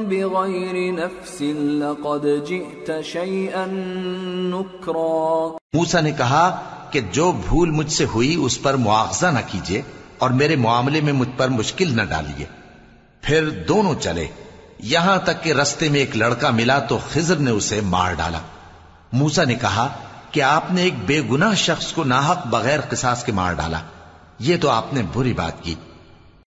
بغير نفس لقد جئت شيئا نكرا. موسى نے کہا کہ جو بھول مجھ سے ہوئی اس پر معاوضہ نہ کیجیے اور میرے معاملے میں مجھ پر مشکل نہ ڈالیے۔ پھر دونوں چلے۔ یہاں تک کہ رستے میں ایک لڑکا ملا تو خضر نے اسے مار ڈالا۔ موسا نے کہا کہ آپ نے ایک بے گناہ شخص کو ناحق بغیر قصاص کے مار ڈالا۔ یہ تو آپ نے بری بات کی۔